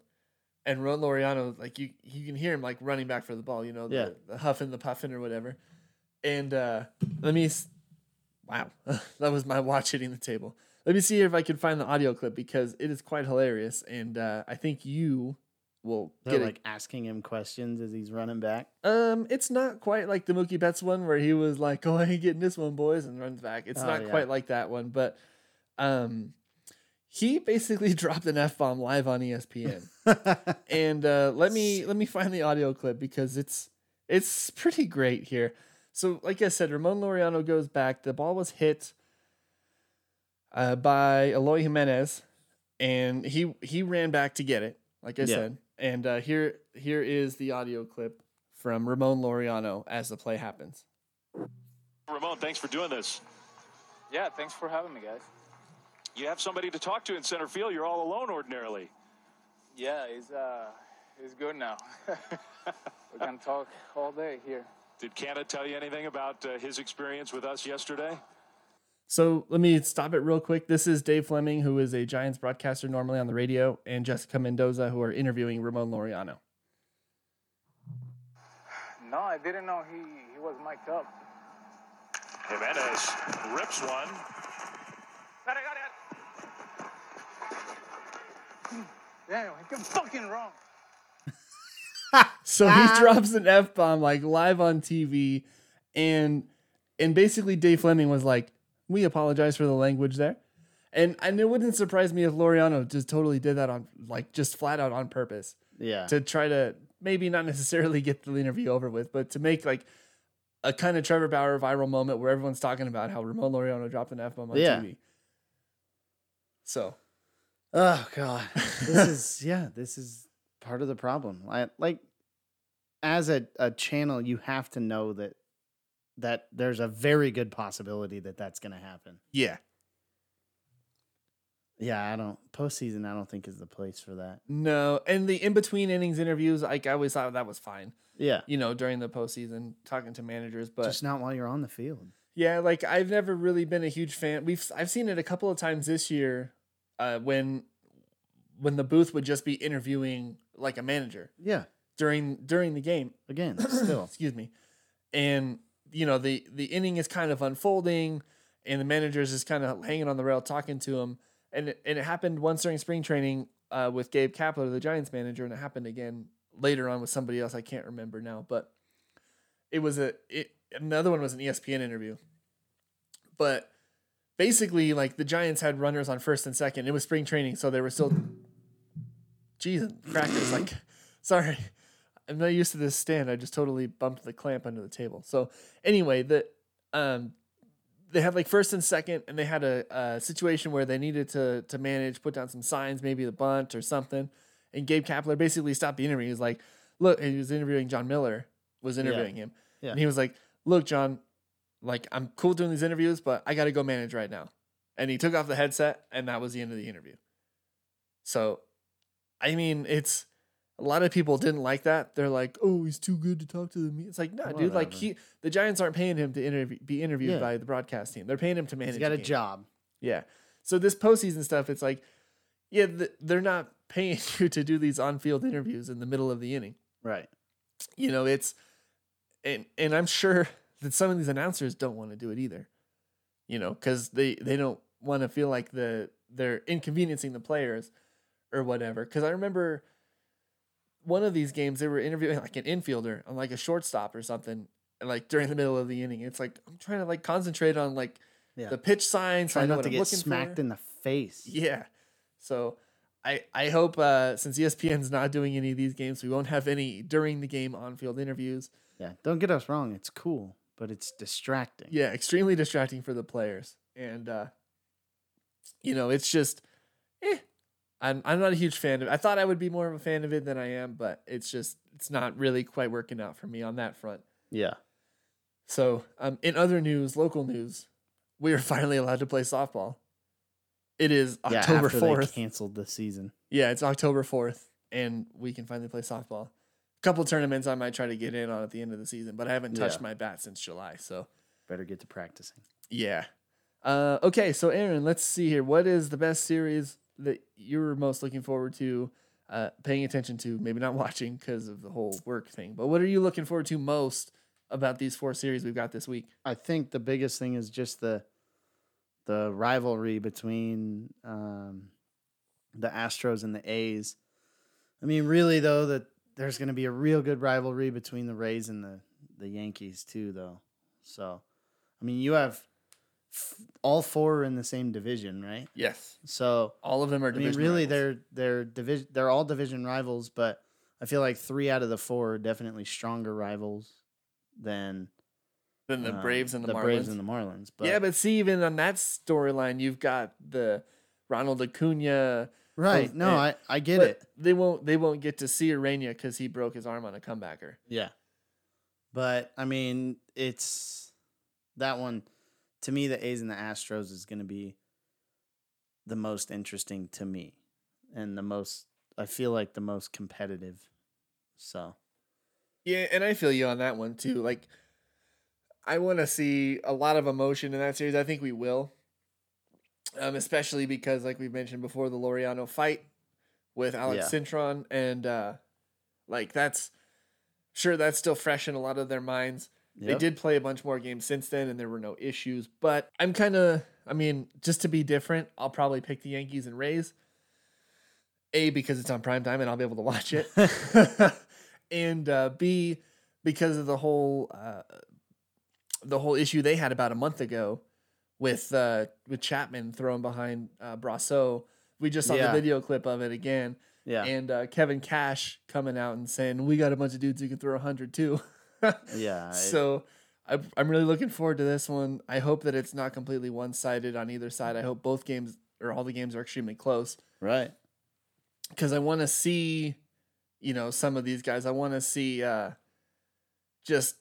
[SPEAKER 1] And Ramon Laureano, like you, you can hear him like running back for the ball, you know, the,
[SPEAKER 2] Yeah.
[SPEAKER 1] the huffing, the puffing, or whatever. And uh, let me, s- wow, that was my watch hitting the table. Let me see if I can find the audio clip because it is quite hilarious, and uh, I think you will
[SPEAKER 2] They're
[SPEAKER 1] get it.
[SPEAKER 2] like asking him questions as he's running back.
[SPEAKER 1] Um, it's not quite like the Mookie Betts one where he was like, "Go ahead, getting this one, boys," and runs back. It's
[SPEAKER 2] Oh,
[SPEAKER 1] not
[SPEAKER 2] yeah.
[SPEAKER 1] quite like that one, but um, he basically dropped an f bomb live on ESPN. and uh, let me let me find the audio clip because it's it's pretty great here. So, like I said, Ramon Laureano goes back. The ball was hit uh, by Eloy Jimenez, and he he ran back to get it. Like I
[SPEAKER 2] Yeah.
[SPEAKER 1] said, and uh, here here is the audio clip from Ramon Laureano as the play happens.
[SPEAKER 3] Ramon, thanks for doing this.
[SPEAKER 4] Yeah, thanks for having me, guys.
[SPEAKER 3] You have somebody to talk to in center field. You're all alone ordinarily.
[SPEAKER 4] Yeah, he's uh, he's good now. we can talk all day here.
[SPEAKER 3] Did Canna tell you anything about uh, his experience with us yesterday?
[SPEAKER 1] So let me stop it real quick. This is Dave Fleming, who is a Giants broadcaster normally on the radio, and Jessica Mendoza, who are interviewing Ramon Laureano.
[SPEAKER 4] No, I didn't know he, he was mic'd up.
[SPEAKER 3] Jimenez rips one.
[SPEAKER 4] Damn, he can fucking wrong.
[SPEAKER 1] So he ah. drops an f bomb like live on TV, and and basically Dave Fleming was like, "We apologize for the language there," and and it wouldn't surprise me if Laureano just totally did that on like just flat out on purpose
[SPEAKER 2] yeah.
[SPEAKER 1] to try to maybe not necessarily get the interview over with, but to make like a kind of Trevor Bauer viral moment where everyone's talking about how Ramon Laureano dropped an f bomb on
[SPEAKER 2] Yeah.
[SPEAKER 1] TV. So
[SPEAKER 2] Oh god, this is yeah, this is part of the problem. I, like as a, a channel, you have to know that that there's a very good possibility that that's going to happen.
[SPEAKER 1] yeah,
[SPEAKER 2] Yeah, I don't postseason. I don't think is the place for that.
[SPEAKER 1] no, and the in between innings interviews, like I always thought that was fine.
[SPEAKER 2] Yeah,
[SPEAKER 1] you know, during the postseason, talking to managers. But
[SPEAKER 2] just not while you're on the field.
[SPEAKER 1] yeah, like I've never really been a huge fan. We've I've seen it a couple of times this year, uh, when when the booth would just be interviewing like a manager
[SPEAKER 2] Yeah,
[SPEAKER 1] during during the game.
[SPEAKER 2] again, still.
[SPEAKER 1] Excuse me, and you know the the inning is kind of unfolding, and the manager's just kind of hanging on the rail talking to him. And it, and it happened once during spring training uh, with Gabe Kapler, the Giants manager, and it happened again later on with somebody else. I can't remember now, but it was a it, another one was an ESPN interview. But basically, like the Giants had runners on first and second. It was spring training, so they were still. Jesus, crackers! Like, sorry, I'm not used to this stand. I just totally bumped the clamp under the table. So anyway, the um, they had like first and second, and they had a, a situation where they needed to to manage, put down some signs, maybe the bunt or something. And Gabe Kapler basically stopped the interview. He was like, "Look," and he was interviewing Jon Miller, was interviewing him,
[SPEAKER 2] Yeah.
[SPEAKER 1] and he was like, look, John, like I'm cool doing these interviews, but I got to go manage right now. And he took off the headset, and that was the end of the interview. So, I mean, it's a lot of people didn't like that. They're like, "Oh, he's too good to talk to the media." It's like, no, dude. Like he, the Giants aren't paying him to interview, be interviewed
[SPEAKER 2] Yeah.
[SPEAKER 1] by the broadcast team. They're paying him to manage.
[SPEAKER 2] He's got a
[SPEAKER 1] game.
[SPEAKER 2] job.
[SPEAKER 1] Yeah. So this postseason stuff, it's like, yeah, th- they're not paying you to do these on-field interviews in the middle of the inning.
[SPEAKER 2] Right.
[SPEAKER 1] You know, it's, and and I'm sure that some of these announcers don't want to do it either. You know, because they they don't want to feel like the they're inconveniencing the players or whatever. Because I remember one of these games they were interviewing like an infielder on like a shortstop or something, and like during the middle of the inning, it's like I'm trying to like concentrate on like
[SPEAKER 2] Yeah.
[SPEAKER 1] the pitch signs. so I know
[SPEAKER 2] not
[SPEAKER 1] what
[SPEAKER 2] to
[SPEAKER 1] I'm
[SPEAKER 2] get smacked
[SPEAKER 1] for.
[SPEAKER 2] in the face.
[SPEAKER 1] Yeah. So I I hope uh since ESPN's not doing any of these games, we won't have any during the game on field interviews.
[SPEAKER 2] Yeah. Don't get us wrong. It's cool, but it's distracting.
[SPEAKER 1] Yeah, extremely distracting for the players. And uh you know, it's just eh. I'm I'm not a huge fan of it. I thought I would be more of a fan of it than I am, but it's just it's not really quite working out for me on that front.
[SPEAKER 2] Yeah.
[SPEAKER 1] So, um, in other news, local news, we are finally allowed to play softball. It is October fourth.
[SPEAKER 2] canceled the season.
[SPEAKER 1] Yeah, it's October 4th, and we can finally play softball. A couple tournaments I might try to get in on at the end of the season, but I haven't touched
[SPEAKER 2] Yeah.
[SPEAKER 1] my bat since July. So,
[SPEAKER 2] Better get to practicing.
[SPEAKER 1] yeah. Uh, okay, so Aaron, let's see here. What is the best series that you're most looking forward to uh, paying attention to? Maybe not watching because of the whole work thing, but what are you looking forward to most about these four series we've got this week?
[SPEAKER 2] I think the biggest thing is just the the rivalry between um, the Astros and the A's. I mean, really though, that there's going to be a real good rivalry between the Rays and the the Yankees too, though. So, I mean, you have f- all four are in the same division, right?
[SPEAKER 1] Yes.
[SPEAKER 2] So,
[SPEAKER 1] All of them are
[SPEAKER 2] I mean, really,
[SPEAKER 1] rivals.
[SPEAKER 2] they're they're division. They're all division rivals, but I feel like three out of the four are definitely stronger rivals than
[SPEAKER 1] than the
[SPEAKER 2] uh,
[SPEAKER 1] Braves and the, Marlins.
[SPEAKER 2] Braves and the Marlins. But
[SPEAKER 1] yeah, but see, even on that storyline, you've got the Ronald Acuna.
[SPEAKER 2] right, no,
[SPEAKER 1] and-
[SPEAKER 2] I I get it.
[SPEAKER 1] They won't. They won't get to see Arena because he broke his arm on a comebacker.
[SPEAKER 2] Yeah, but I mean, it's that one to me. The A's and the Astros is going to be the most interesting to me, and the most. I feel like the most competitive. So
[SPEAKER 1] Yeah, and I feel you on that one too. Like, I want to see a lot of emotion in that series. I think we will, um, especially because, like we mentioned before, the Laureano fight with Alex
[SPEAKER 2] Yeah.
[SPEAKER 1] Cintron, and uh, like that's sure that's still fresh in a lot of their minds. They did play a bunch more games since then, and there were no issues. But I'm kind of, I mean, just to be different, I'll probably pick the Yankees and Rays. A because it's on prime time and I'll be able to watch it, and uh, B because of the whole uh, the whole issue they had about a month ago with uh, with Chapman throwing behind uh, Brosseau. We just saw
[SPEAKER 2] Yeah.
[SPEAKER 1] the video clip of it again,
[SPEAKER 2] yeah,
[SPEAKER 1] and uh, Kevin Cash coming out and saying we got a bunch of dudes who can throw hundred too.
[SPEAKER 2] yeah.
[SPEAKER 1] So I, I'm really looking forward to this one. I hope that it's not completely one sided on either side. I hope both games or all the games are extremely close
[SPEAKER 2] right.
[SPEAKER 1] because I want to see, you know, some of these guys. I want to see uh, just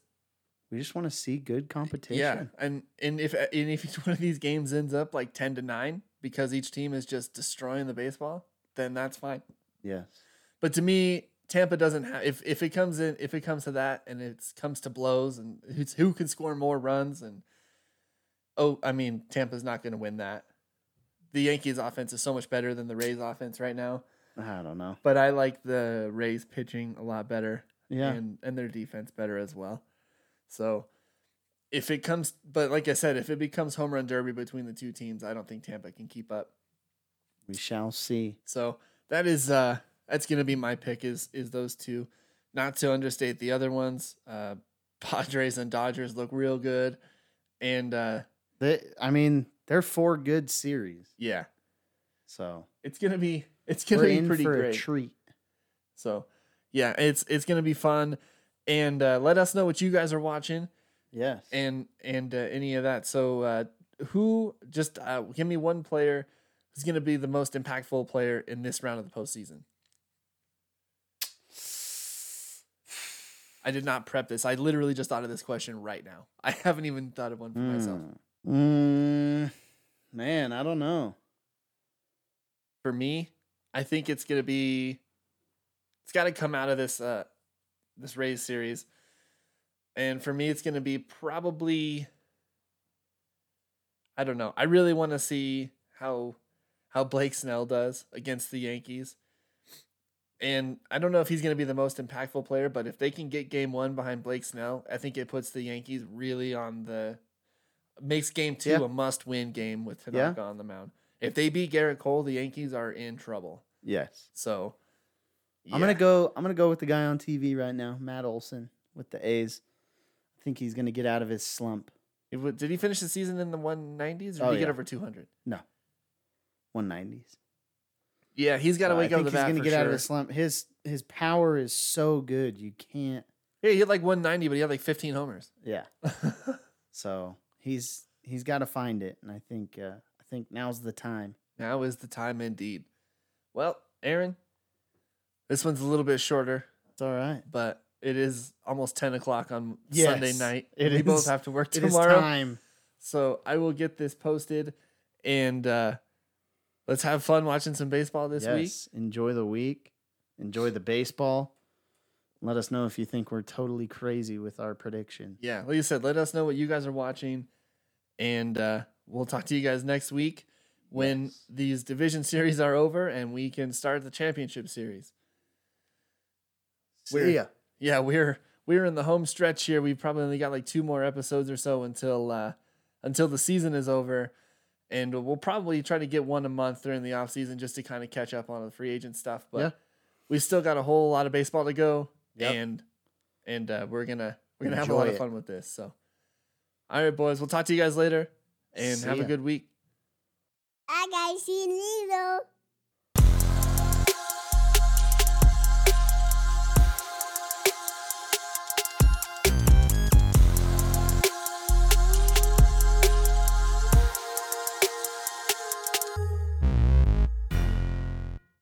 [SPEAKER 2] We just want to see good competition.
[SPEAKER 1] yeah, and and if and if each one of these games ends up like ten to nine because each team is just destroying the baseball, then that's fine.
[SPEAKER 2] Yes.
[SPEAKER 1] But to me, Tampa doesn't have if if it comes in if it comes to that and it comes to blows and who can score more runs and oh, I mean Tampa's not going to win that. The Yankees offense is so much better than the Rays offense right now,
[SPEAKER 2] I don't know.
[SPEAKER 1] but I like the Rays pitching a lot better
[SPEAKER 2] Yeah.
[SPEAKER 1] and and their defense better as well. So if it comes but like I said, if it becomes home run derby between the two teams, I don't think Tampa can keep up.
[SPEAKER 2] we shall see.
[SPEAKER 1] So that is uh that's gonna be my pick is is those two. Not to understate the other ones. Uh Padres and Dodgers look real good. And uh
[SPEAKER 2] They, I mean, they're four good series.
[SPEAKER 1] yeah,
[SPEAKER 2] So
[SPEAKER 1] it's gonna be it's gonna be pretty great.
[SPEAKER 2] treat.
[SPEAKER 1] so yeah, it's it's gonna be fun. And uh, let us know what you guys are watching
[SPEAKER 2] Yes.
[SPEAKER 1] and and uh, any of that. So uh who just uh, give me one player who's gonna be the most impactful player in this round of the postseason. I did not prep this. I literally just thought of this question right now. I haven't even thought of one for myself.
[SPEAKER 2] Mm. Mm, man, I don't know.
[SPEAKER 1] For me, I think it's gonna be. It's got to come out of this uh, this Rays series, and for me, it's gonna be probably. I don't know. I really want to see how how Blake Snell does against the Yankees. And I don't know if he's going to be the most impactful player, but if they can get game one behind Blake Snell, I think it puts the Yankees really on the makes game two
[SPEAKER 2] Yeah.
[SPEAKER 1] a must win game with
[SPEAKER 2] Yeah.
[SPEAKER 1] Tanaka on the mound. If they beat Gerrit Cole, the Yankees are in trouble.
[SPEAKER 2] Yes.
[SPEAKER 1] So
[SPEAKER 2] I'm gonna go. I'm gonna go with the guy on TV right now, Matt Olson with the A's. I think he's gonna get out of his slump.
[SPEAKER 1] It Did he finish the season in the 190s or
[SPEAKER 2] Oh,
[SPEAKER 1] did he get over 200?
[SPEAKER 2] No, 190s.
[SPEAKER 1] Yeah, he's got to wake
[SPEAKER 2] I
[SPEAKER 1] up
[SPEAKER 2] think
[SPEAKER 1] the
[SPEAKER 2] he's gonna get
[SPEAKER 1] sure.
[SPEAKER 2] out of his slump. His his power is so good. You can't.
[SPEAKER 1] Yeah, he hit like 190, but he had like 15 homers.
[SPEAKER 2] Yeah. So he's he's got to find it, and I think uh, I think now's the time.
[SPEAKER 1] Now is the time indeed. Well, Aaron, this one's a little bit shorter,
[SPEAKER 2] It's all right.
[SPEAKER 1] but it is almost 10 o'clock on
[SPEAKER 2] Yes,
[SPEAKER 1] Sunday night.
[SPEAKER 2] it
[SPEAKER 1] we both have to work
[SPEAKER 2] It is
[SPEAKER 1] tomorrow.
[SPEAKER 2] time.
[SPEAKER 1] So I will get this posted and uh, let's have fun watching some baseball this week.
[SPEAKER 2] yes. Enjoy the week. Enjoy the baseball. Let us know if you think we're totally crazy with our prediction.
[SPEAKER 1] Yeah, like you said, let us know what you guys are watching. And uh, we'll talk to you guys next week when
[SPEAKER 2] Yes.
[SPEAKER 1] these division series are over and we can start the championship series. We're-
[SPEAKER 2] See ya.
[SPEAKER 1] yeah, we're we're in the home stretch here. We've probably only got like two more episodes or so until uh until the season is over. And we'll probably try to get one a month during the off season just to kind of catch up on the free agent stuff. But
[SPEAKER 2] Yeah.
[SPEAKER 1] we've still got a whole lot of baseball to go.
[SPEAKER 2] Yep.
[SPEAKER 1] And and uh, we're gonna we're gonna have a lot
[SPEAKER 2] Enjoy
[SPEAKER 1] of fun with this. So all right, boys, we'll talk to you guys later and
[SPEAKER 2] See
[SPEAKER 1] have a good week.
[SPEAKER 5] I got you, Lilo.